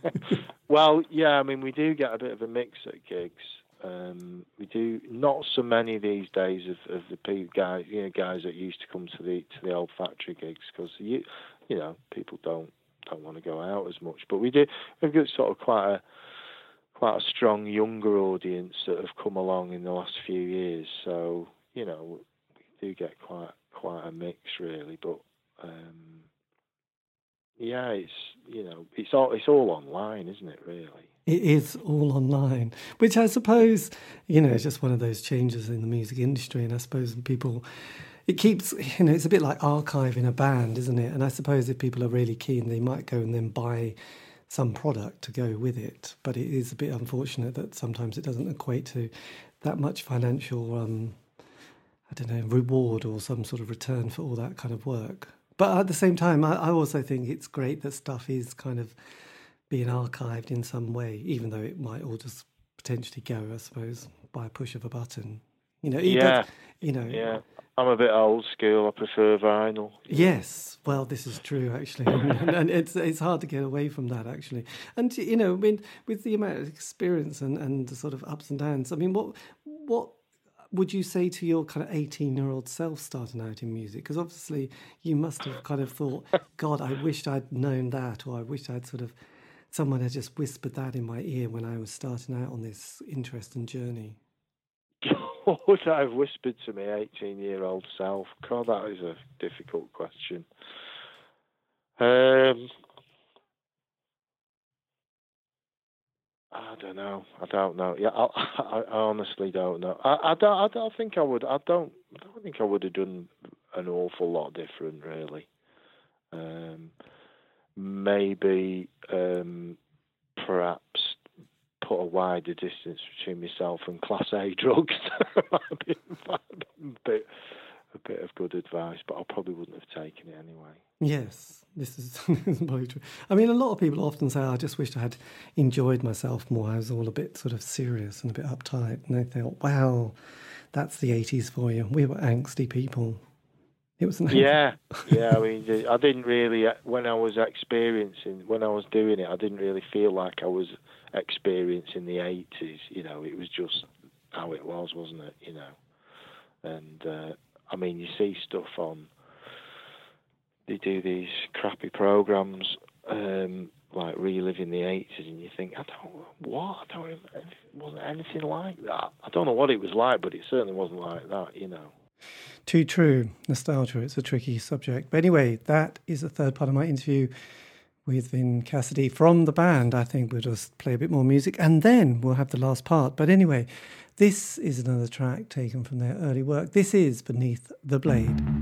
well, yeah, I mean, we do get a bit of a mix at gigs. Um, we do not so many these days of, of the guys, you know, guys that used to come to the to the old factory gigs because you, you know, people don't don't want to go out as much. But we do. We've got sort of quite a quite a strong younger audience that have come along in the last few years. So you know, we do get quite quite a mix really, but um, yeah, it's you know it's all it's all online, isn't it? Really,
it is all online, which I suppose you know is just one of those changes in the music industry, and I suppose people. It keeps, you know, it's a bit like archiving a band, isn't it? And I suppose if people are really keen, they might go and then buy some product to go with it. But it is a bit unfortunate that sometimes it doesn't equate to that much financial um, I don't know, reward or some sort of return for all that kind of work. But at the same time, I, I also think it's great that stuff is kind of being archived in some way, even though it might all just potentially go, I suppose, by a push of a button. You know,
yeah,
you know,
yeah. I'm a bit old school. I prefer vinyl.
Yes, well, this is true actually, and it's it's hard to get away from that actually. And you know, I mean, with the amount of experience and and the sort of ups and downs, I mean, what what would you say to your kind of 18 year old self starting out in music? Because obviously you must have kind of thought, God, I wished I'd known that, or I wished I'd sort of, someone had just whispered that in my ear when I was starting out on this interesting journey.
Would I have whispered to my 18 year old self? God, that is a difficult question. Um, I don't know. I don't know. Yeah, I, I, I honestly don't know. I, I don't. I don't think I would. I don't. I don't think I would have done an awful lot different, really. Um, maybe, um, perhaps, put a wider distance between myself and Class A drugs. a bit, a bit of good advice, but I probably wouldn't have taken it anyway.
Yes, this is, probably true. I mean, a lot of people often say, I just wished I had enjoyed myself more. I was all a bit sort of serious and a bit uptight. And I thought, wow, that's the 80s for you. We were angsty people. It was nice.
Yeah, yeah. I mean, I didn't really, uh, when I was experiencing, when I was doing it, I didn't really feel like I was experiencing the 80s. You know, it was just how it was, wasn't it? You know, and uh, I mean, you see stuff on. They do these crappy programs, um, like reliving the eighties, and you think, I don't what, I don't. It wasn't anything like that. I don't know what it was like, but it certainly wasn't like that. You know.
Too true. Nostalgia. It's a tricky subject. But anyway, that is the third part of my interview with Vin Cassidy from the band. I think we'll just play a bit more music and then we'll have the last part. But anyway, this is another track taken from their early work. This is Beneath the Blade.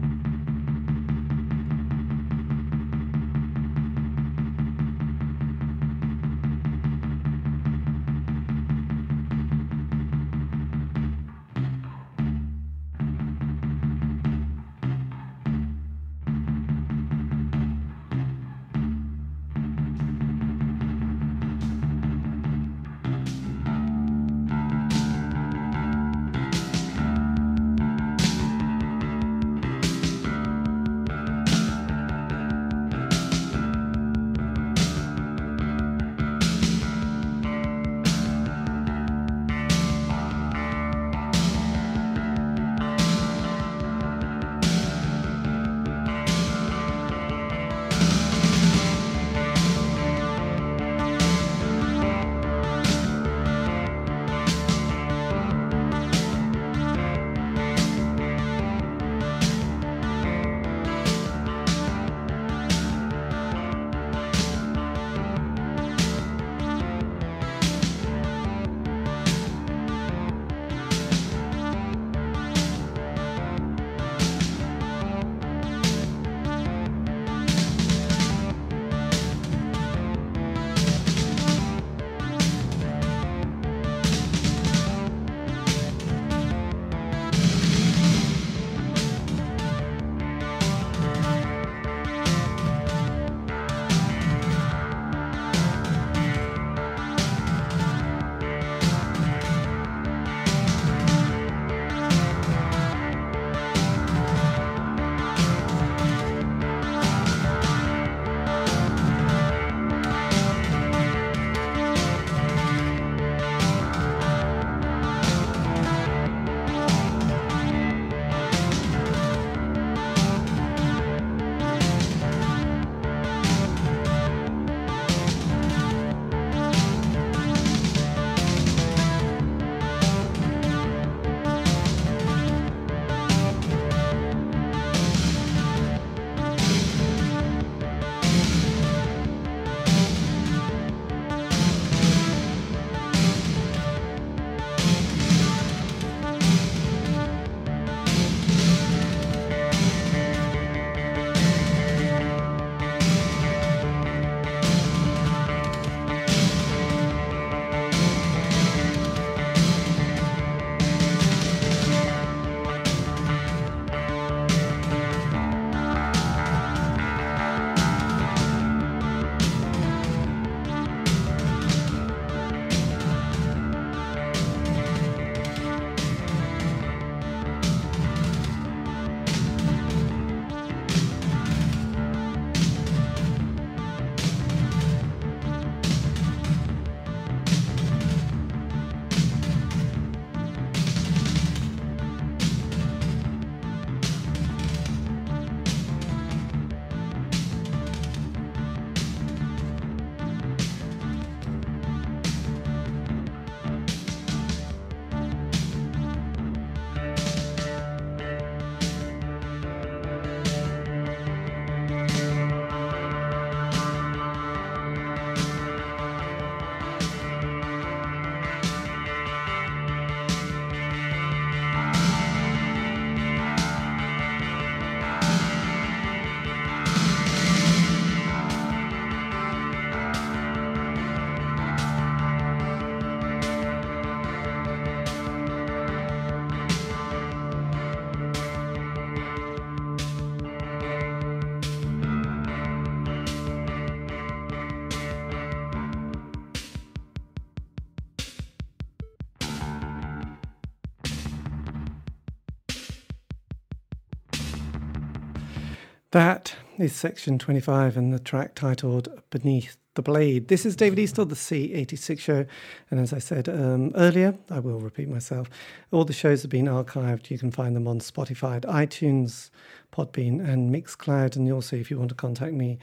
That is section 25 and the track titled Beneath the Blade. This is David Eastaugh, the C86 show. And as I said um, earlier, I will repeat myself, all the shows have been archived. You can find them on Spotify, iTunes, Podbean, and Mixcloud. And also, if you want to contact me,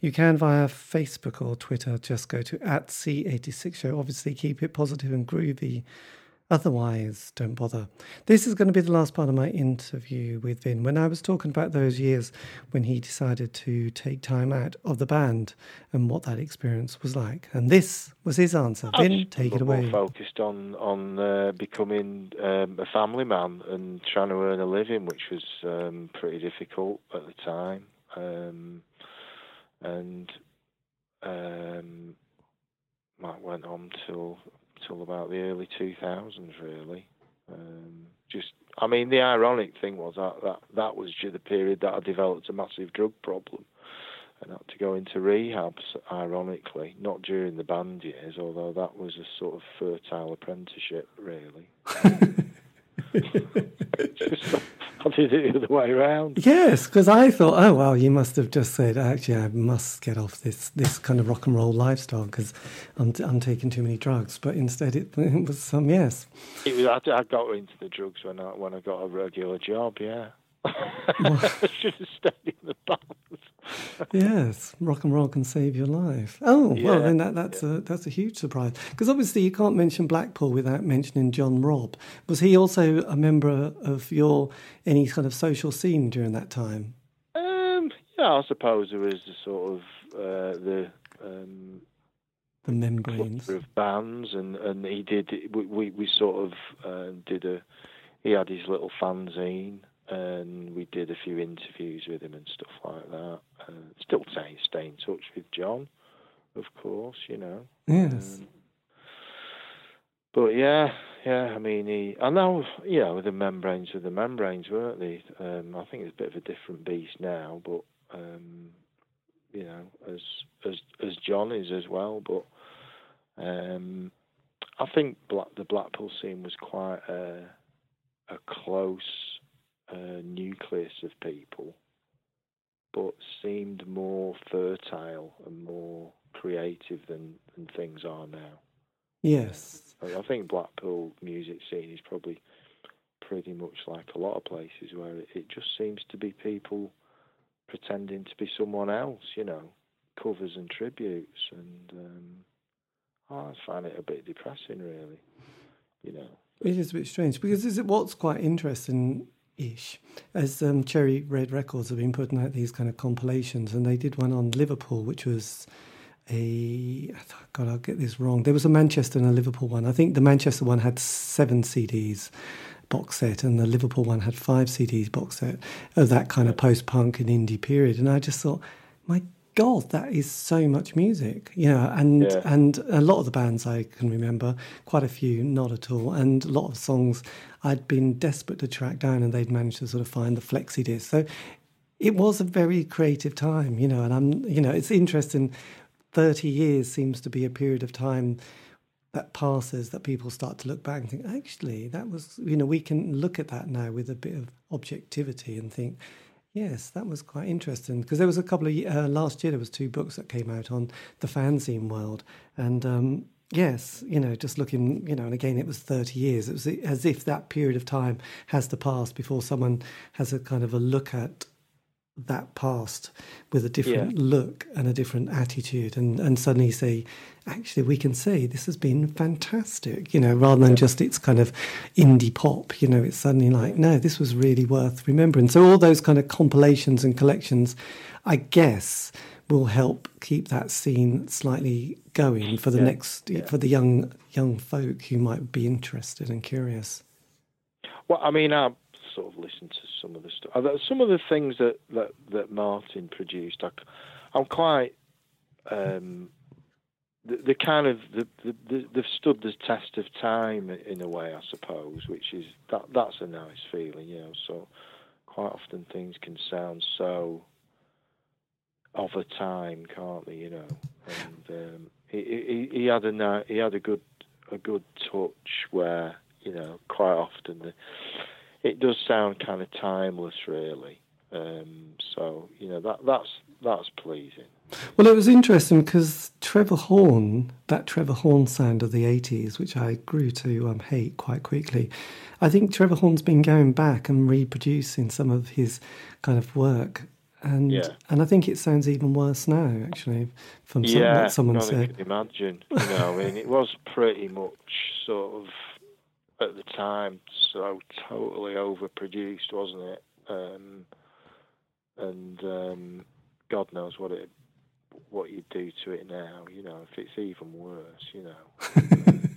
you can via Facebook or Twitter. Just go to at C86 show. Obviously, keep it positive and groovy Otherwise, don't bother. This is going to be the last part of my interview with Vin. When I was talking about those years when he decided to take time out of the band and what that experience was like, and this was his answer. Vin, take it away.
Focused on on uh, becoming um, a family man and trying to earn a living, which was um, pretty difficult at the time, um, and um, that went on till till about the early 2000s, really. Um, just, I mean, the ironic thing was that, that that was the period that I developed a massive drug problem and had to go into rehab, ironically, not during the band years, although that was a sort of fertile apprenticeship, really. just, It the other way around.
Yes, because I thought, oh well, you must have just said, actually, I must get off this this kind of rock and roll lifestyle because I'm, I'm taking too many drugs. But instead, it, it was some yes.
It was. I, I got into the drugs when I when I got a regular job. Yeah. Should have stayed in the band.
yes, rock and roll can save your life. Oh yeah, well, then that, that's yeah. a that's a huge surprise because obviously you can't mention Blackpool without mentioning John Robb. Was he also a member of your any kind of social scene during that time?
Um, yeah, I suppose there was the sort of uh, the um,
the membranes
of bands, and and he did we we, we sort of uh, did a he had his little fanzine and we did a few interviews with him and stuff like that. Uh, still stay stay in touch with John, of course, you know.
Yes. Um,
but yeah, yeah. I mean, he. I know, you know, the membranes were the membranes, weren't they? Um, I think it's a bit of a different beast now, but um, you know, as as as John is as well. But um, I think Black, the Blackpool scene was quite a, a close uh, nucleus of people, but seemed more fertile and more creative than, than things are now.
Yes.
I think Blackpool music scene is probably pretty much like a lot of places where it, it just seems to be people pretending to be someone else, you know, covers and tributes, and um, I find it a bit depressing, really. You know,
it is a bit strange because is it what's quite interesting ish. As um, Cherry Red Records have been putting out these kind of compilations, and they did one on Liverpool, which was a God, I'll get this wrong. There was a Manchester and a Liverpool one. I think the Manchester one had seven CDs box set, and the Liverpool one had five CDs box set of that kind of post punk and indie period. And I just thought, my God, that is so much music, you know, and yeah. and a lot of the bands I can remember, quite a few, not at all, and a lot of songs I'd been desperate to track down, and they'd managed to sort of find the flexi disc. So it was a very creative time, you know, and I'm, you know, it's interesting. Thirty years seems to be a period of time that passes that people start to look back and think, actually, that was, you know, we can look at that now with a bit of objectivity and think Yes, that was quite interesting because there was a couple of uh, last year. There was two books that came out on the fanzine world, and um, yes, you know, just looking, you know, and again, it was thirty years. It was as if that period of time has to pass before someone has a kind of a look at that past with a different yeah. look and a different attitude and, and suddenly say actually we can say this has been fantastic you know rather than yeah. just it's kind of indie pop you know it's suddenly like no this was really worth remembering so all those kind of compilations and collections i guess will help keep that scene slightly going for the yeah. next for the young young folk who might be interested and curious
well i mean uh, sort of listen to some of the stuff. Some of the things that, that, that Martin produced, I, am quite. Um, the, the, kind of the, the, they've stood the test of time in a way, I suppose, which is that that's a nice feeling, you know. So quite often things can sound so of a time, can't they? You know, and um, he, he, he had a he had a good a good touch where you know quite often the it does sound kind of timeless, really. Um, so you know that that's that's pleasing.
Well, it was interesting because Trevor Horn, that Trevor Horn sound of the 80s, which I grew to um, hate quite quickly, I think Trevor Horn's been going back and reproducing some of his kind of work. And
Yeah.
and I think it sounds even worse now, actually, from
yeah,
what someone said.
can imagine. You know, I mean, it was pretty much sort of at the time so totally overproduced, wasn't it? Um, and um, God knows what it what you do to it now. You know, if it's even worse, you know.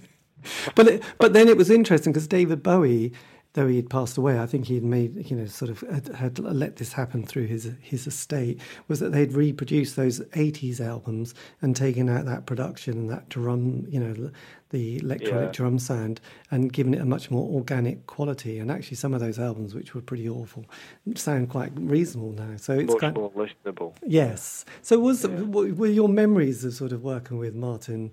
But it, but then it was interesting because David Bowie, though he had passed away, I think he had made you know sort of had, had let this happen through his his estate. Was that they'd reproduced those '80s albums and taken out that production and that drum, you know, the electronic
Yeah.
drum sound and given it a much more organic quality. And actually, some of those albums, which were pretty awful, sound quite reasonable now. So it's
Much
kind
more listenable.
Yes. So was
Yeah.
were your memories of sort of working with Martin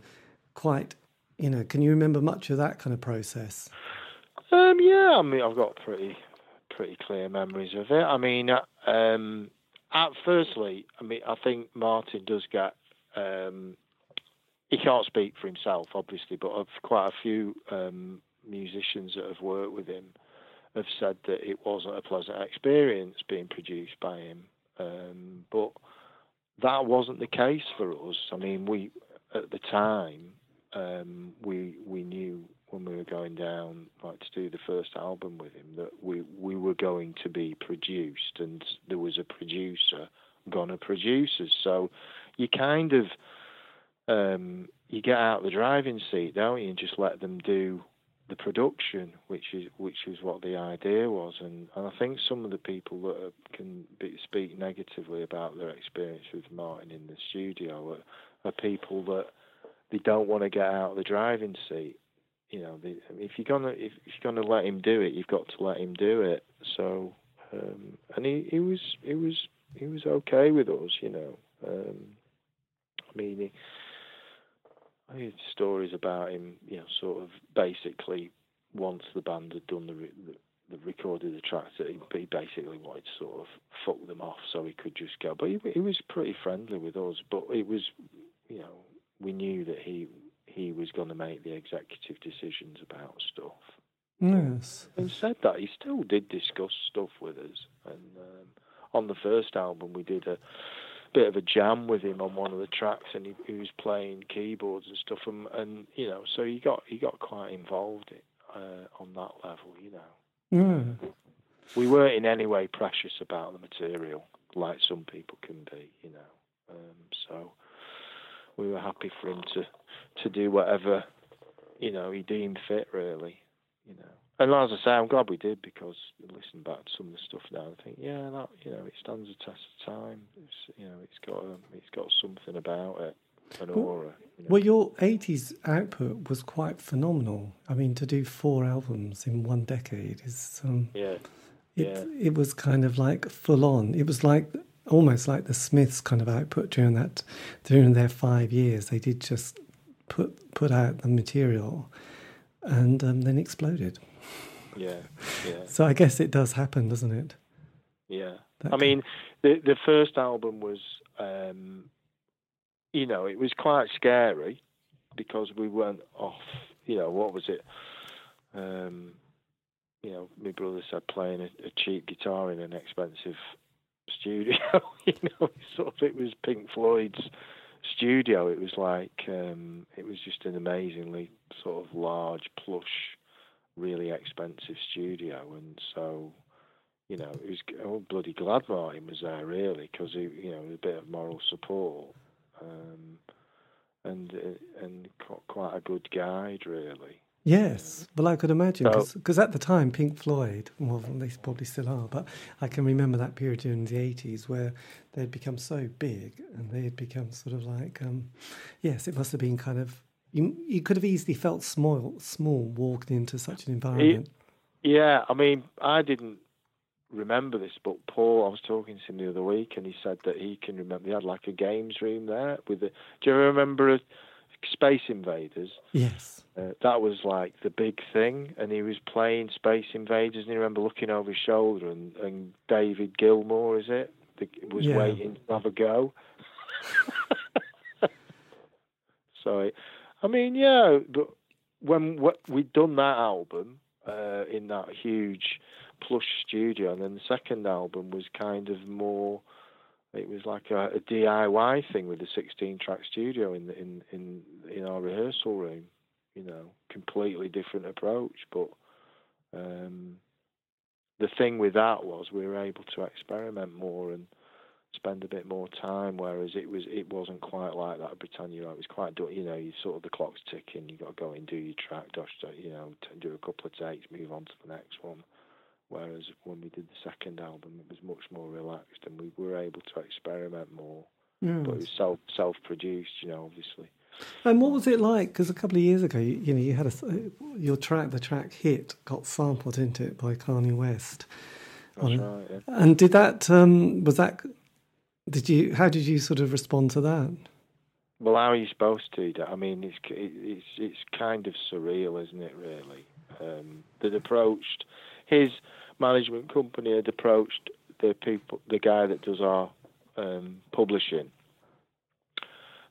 quite? You know, can you remember much of that kind of process?
Um, yeah, I mean, I've got pretty pretty clear memories of it. I mean, uh, um, at firstly, I mean, I think Martin does get. Um, he can't speak for himself, obviously, but of quite a few um, musicians that have worked with him have said that it wasn't a pleasant experience being produced by him. Um, but that wasn't the case for us. I mean, we at the time um, we we knew when we were going down like to do the first album with him that we we were going to be produced and there was a producer gonna produce us. So you kind of um, you get out of the driving seat, don't you, and just let them do the production, which is which is what the idea was, and, and I think some of the people that are, can be, speak negatively about their experience with Martin in the studio are, are people that they don't want to get out of the driving seat. You know, they, if you're gonna if, if you're gonna let him do it, you've got to let him do it. So, um, and he, he was he was he was okay with us, you know. Um, I mean, he, I heard stories about him, you know, sort of basically once the band had done the, the, the recorded the tracks, that he, he basically wanted to sort of fuck them off so he could just go. But he, he was pretty friendly with us. But it was, you know, we knew that he he was going to make the executive decisions about stuff.
Yes.
And said that he still did discuss stuff with us. And um, on the first album, we did a bit of a jam with him on one of the tracks, and he, he was playing keyboards and stuff. And, and you know, so he got he got quite involved uh, on that level. You know,
Yeah.
we weren't in any way precious about the material like some people can be. You know, um, so we were happy for him to to do whatever you know he deemed fit, really. You know, and as I say, I'm glad we did because listen back to some of the stuff now, I think, yeah, that you know, it stands the test of time. It's you know, it's got a, it's got something about it, an
Well-
aura. You know?
Well, your 80s output was quite phenomenal. I mean, to do four albums in one decade is, um,
yeah,
it,
Yeah.
it was kind of like full on. It was like almost like the Smiths kind of output during that, during their five years. They did just put, put out the material and um, then exploded.
Yeah, yeah,
So I guess it does happen, doesn't it?
yeah.
That
I mean, the the first album was, um, you know, it was quite scary because we weren't off. You know, what was it? Um, you know, my brother said playing a, a cheap guitar in an expensive studio. you know, sort of it was Pink Floyd's studio. It was like um, it was just an amazingly sort of large, plush, really expensive studio, and so you know, it was oh, bloody glad Martin was there really because he, you know, a bit of moral support, um, and uh, and quite a good guide really.
Yes, well, I could imagine
So-
because at the time, Pink Floyd, well, they probably still are, but I can remember that period during the eighties where they'd become so big and they had become sort of like, um, yes, it must have been kind of you. You could have easily felt small, small walking into such an environment.
Yeah, I mean, I didn't remember this, but Paul, I was talking to him the other week, and he said that he can remember. He had like a games room there with the. Do you remember a Space Invaders.
Yes.
Uh, that was like the big thing, and he was playing Space Invaders, and he remember looking over his shoulder, and, and David Gilmour, is it, the, was
Yeah.
waiting to have a go. so, I mean, yeah, but when we'd done that album uh, in that huge plush studio, and then the second album was kind of more. It was like a, a DIY thing with a 16-track studio in the, in in in our rehearsal room. You know, completely different approach. But um, the thing with that was we were able to experiment more and spend a bit more time. Whereas it was it wasn't quite like that at Britannia. It was quite you know you sort of the clock's ticking. You got to go and do your track, dash, you know, do a couple of takes, move on to the next one. Whereas when we did the second album, it was much more relaxed, and we were able to experiment more.
Mm.
But it was self self produced, you know, obviously.
And what was it like? Because a couple of years ago, you, you know, you had a s- your track, the track "Hit," got sampled into it by Kanye West.
That's right. Yeah.
And did that? Um, was that? Did you? How did you sort of respond to that?
Well, how are you supposed to? I mean, it's it's it's kind of surreal, isn't it? Really, um, they'd approached his management company had approached the people, the guy that does our um, publishing,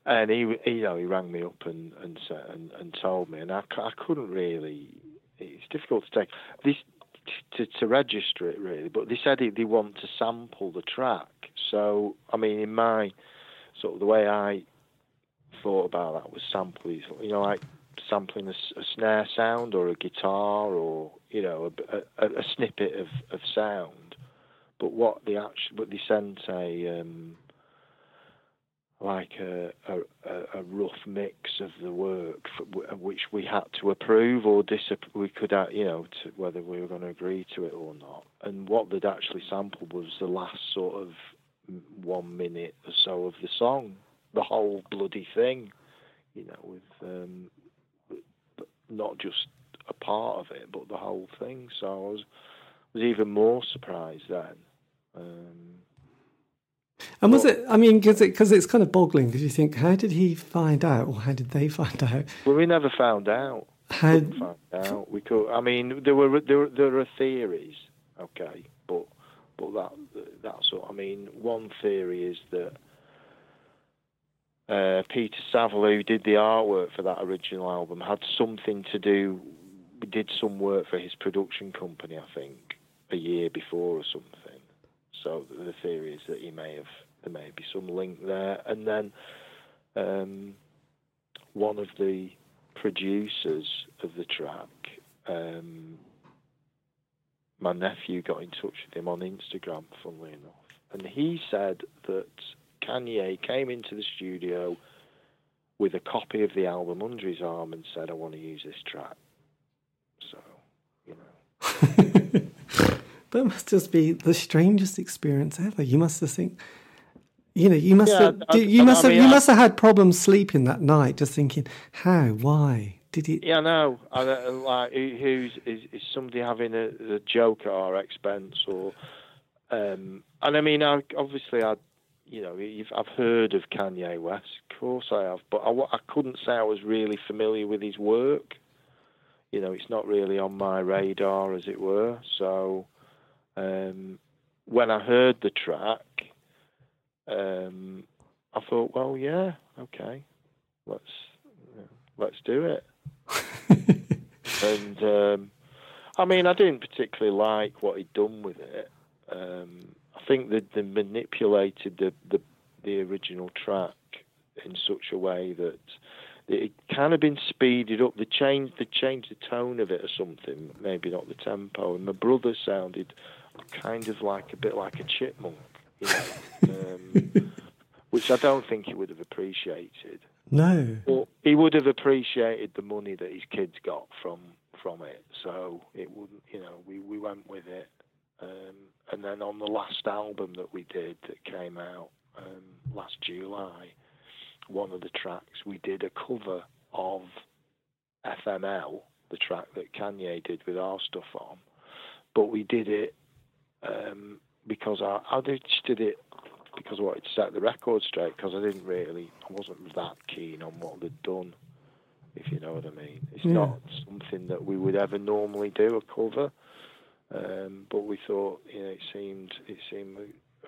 and he, he, you know, he rang me up and and and, and told me, and I couldn't really. It's difficult to take this to to register it really, but they said they want to sample the track. So, I mean, in my sort of the way I thought about that was sampling, you know, like sampling a snare sound or a guitar or you know a, a, a snippet of, of sound. But what they actually, but they sent a um, like a, a a- a rough mix of the work for, which we had to approve or disapprove. We could, uh, you know, whether we were going to agree to it or not. And what they'd actually sampled was the last sort of one minute or so of the song, the whole bloody thing, you know, with um, not just a part of it, but the whole thing. So I was was even more surprised then. Um,
And was it? I mean, because it, cause it's kind of boggling. Because you think, how did he find out, or how did they find out?
well, we never found out.
How?
find out. We could. I mean, there were there there are theories, okay, but but that that's what I mean. One theory is that uh, Peter Saville, who did the artwork for that original album, had something to do. Did some work for his production company, I think, a year before or something. So the theory is that he may have there may be some link there, and then um, one of the producers of the track, um, my nephew got in touch with him on Instagram, funnily enough, and he said that Kanye came into the studio with a copy of the album under his arm and said, "I want to use this track." So, you know,
that must just be the strangest experience ever. You must have think, you know, you must
Yeah,
have,
I-
you
I-
must
I
have, you must have had problems sleeping that night, just thinking, how, why did he?
yeah, I, uh, like who's is, is somebody having a, a joke at our expense, or um, and I mean, I, obviously, I, you know, I've heard of Kanye West, of course I have, but I, I couldn't say I was really familiar with his work. You know, it's not really on my radar, as it were. So, um, when I heard the track, um, I thought, well, yeah, okay, let's let's do it. and um, I mean, I didn't particularly like what he'd done with it. Um, I think that they manipulated the, the the original track in such a way that it kind of been speeded up. They changed they changed the tone of it or something, maybe not the tempo. And my brother sounded kind of like a bit like a chipmunk, you know, um, which I don't think he would have appreciated.
No.
Well, he would have appreciated the money that his kids got from from it. So it wouldn't, you know, we, we went with it. Um, and then on the last album that we did that came out um, last July, one of the tracks we did a cover of FML, the track that Kanye did with our stuff on. But we did it um, because I, I just did it because I wanted to set the record straight because I didn't really, I wasn't that keen on what they'd done, if you know what I mean. It's
Yeah.
not something that we would ever normally do a cover, um, but we thought, you know, it seemed it seemed a,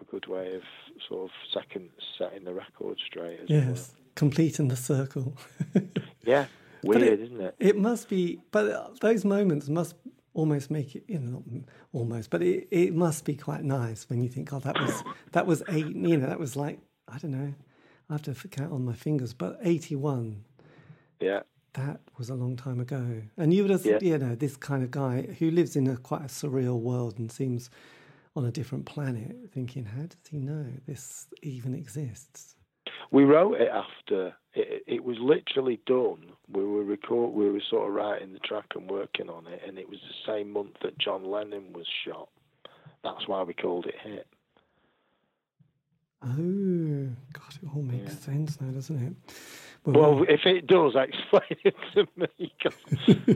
good way of sort of second setting the record straight. As
Yes, completing the circle.
Yeah. Weird, isn't it?
It must be, but those moments must almost make it, you know, not almost, but it, it must be quite nice when you think, oh, that was that was eight, you know, that was like I don't know, I have to count on my fingers, but eighty-one,
Yeah.
that was a long time ago, and you would have,
Yeah.
you know, this kind of guy who lives in a quite a surreal world and seems on a different planet, thinking, how does he know this even exists?
We wrote it after it, it was literally done. We were record, we were sort of writing the track and working on it, and it was the same month that John Lennon was shot. That's why we called it Hit.
Oh, God, it all makes
Yeah.
sense now, doesn't it?
Well, if it does, explain it to me. 'cause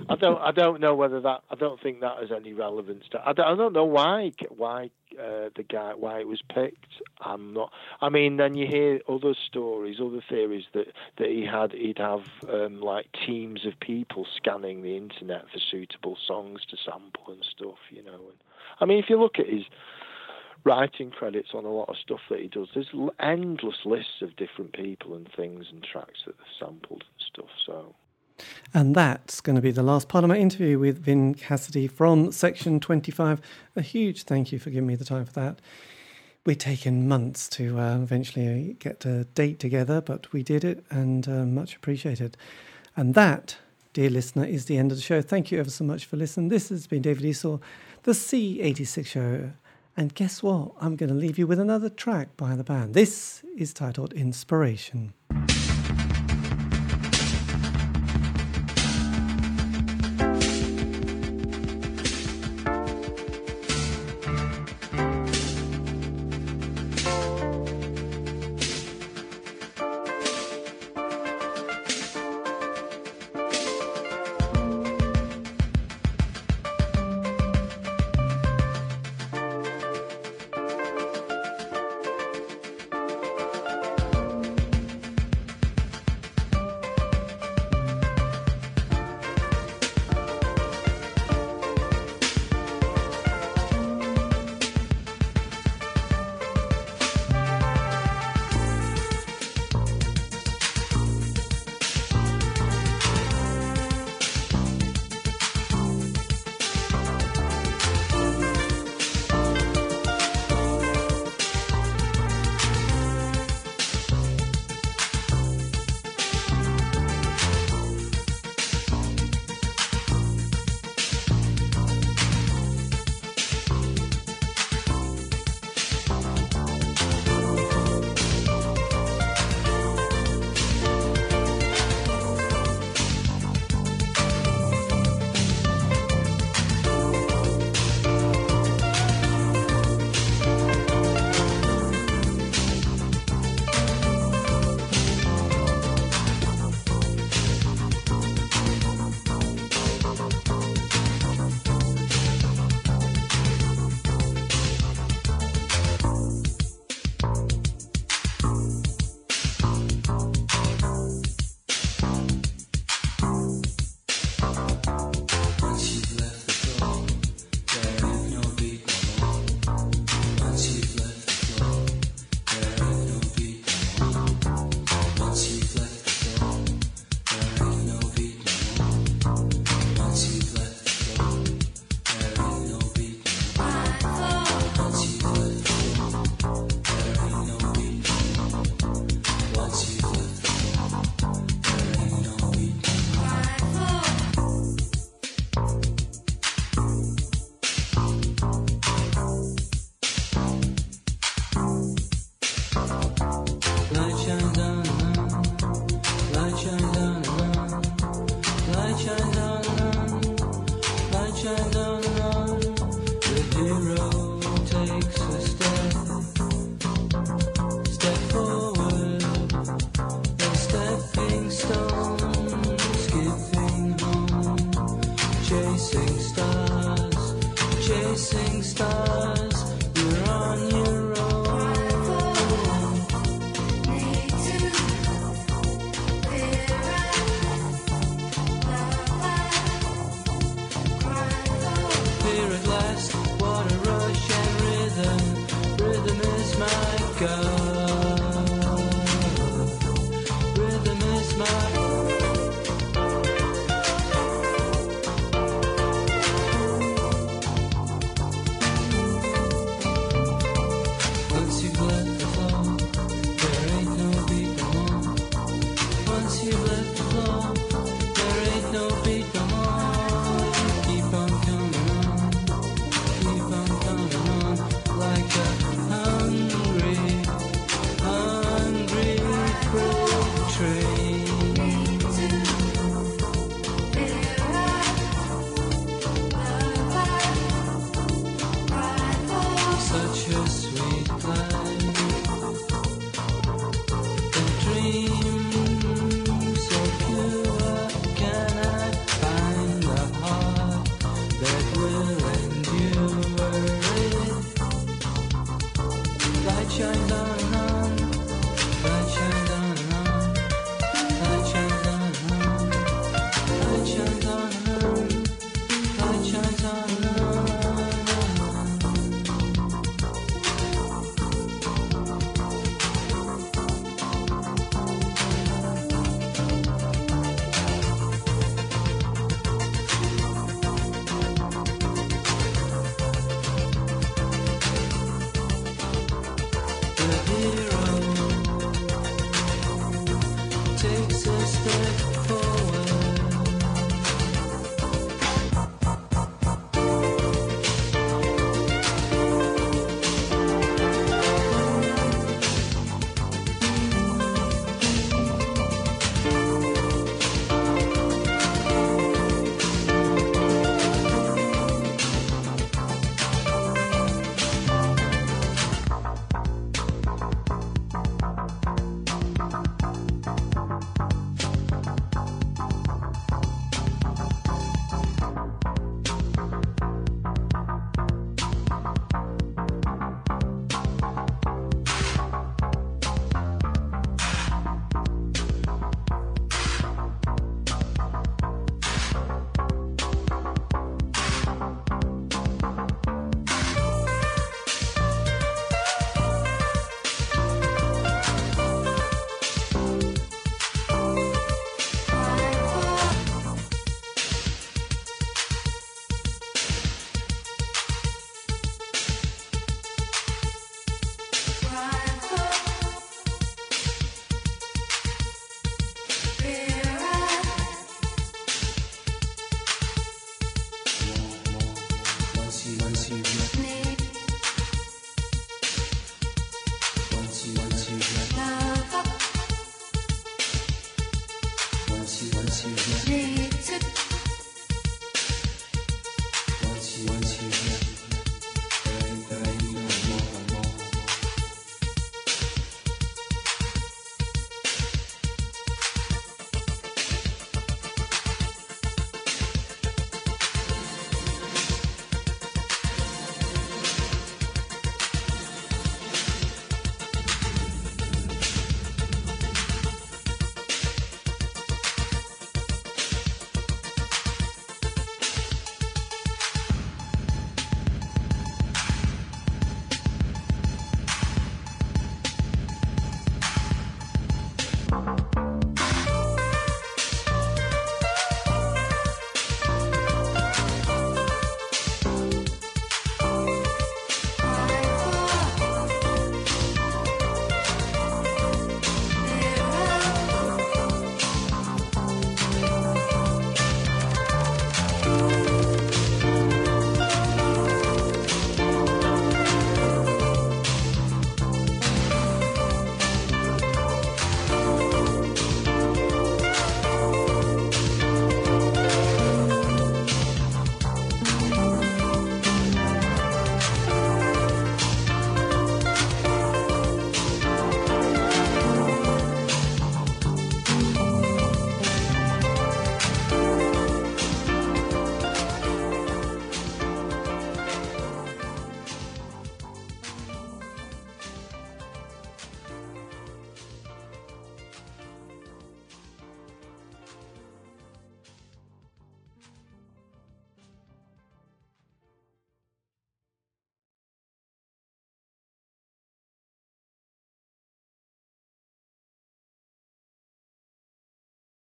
I don't. I don't know whether that. I don't think that has any relevance to. I don't, I don't know why. Why uh, the guy? Why it was picked? I'm not. I mean, then you hear other stories, other theories that that he had. He'd have um, like teams of people scanning the internet for suitable songs to sample and stuff. You know. And I mean, if you look at his writing credits on a lot of stuff that he does. There's endless lists of different people and things and tracks that they've sampled and stuff. So
And that's going to be the last part of my interview with Vin Cassidy from Section 25. A huge thank you for giving me the time for that. We'd taken months to uh, eventually get a date together, but we did it and uh, much appreciated. And that, dear listener, is the end of the show. Thank you ever so much for listening. This has been David Eastaugh, the C86 show. And guess what? I'm going to leave you with another track by the band. This is titled Inspiration.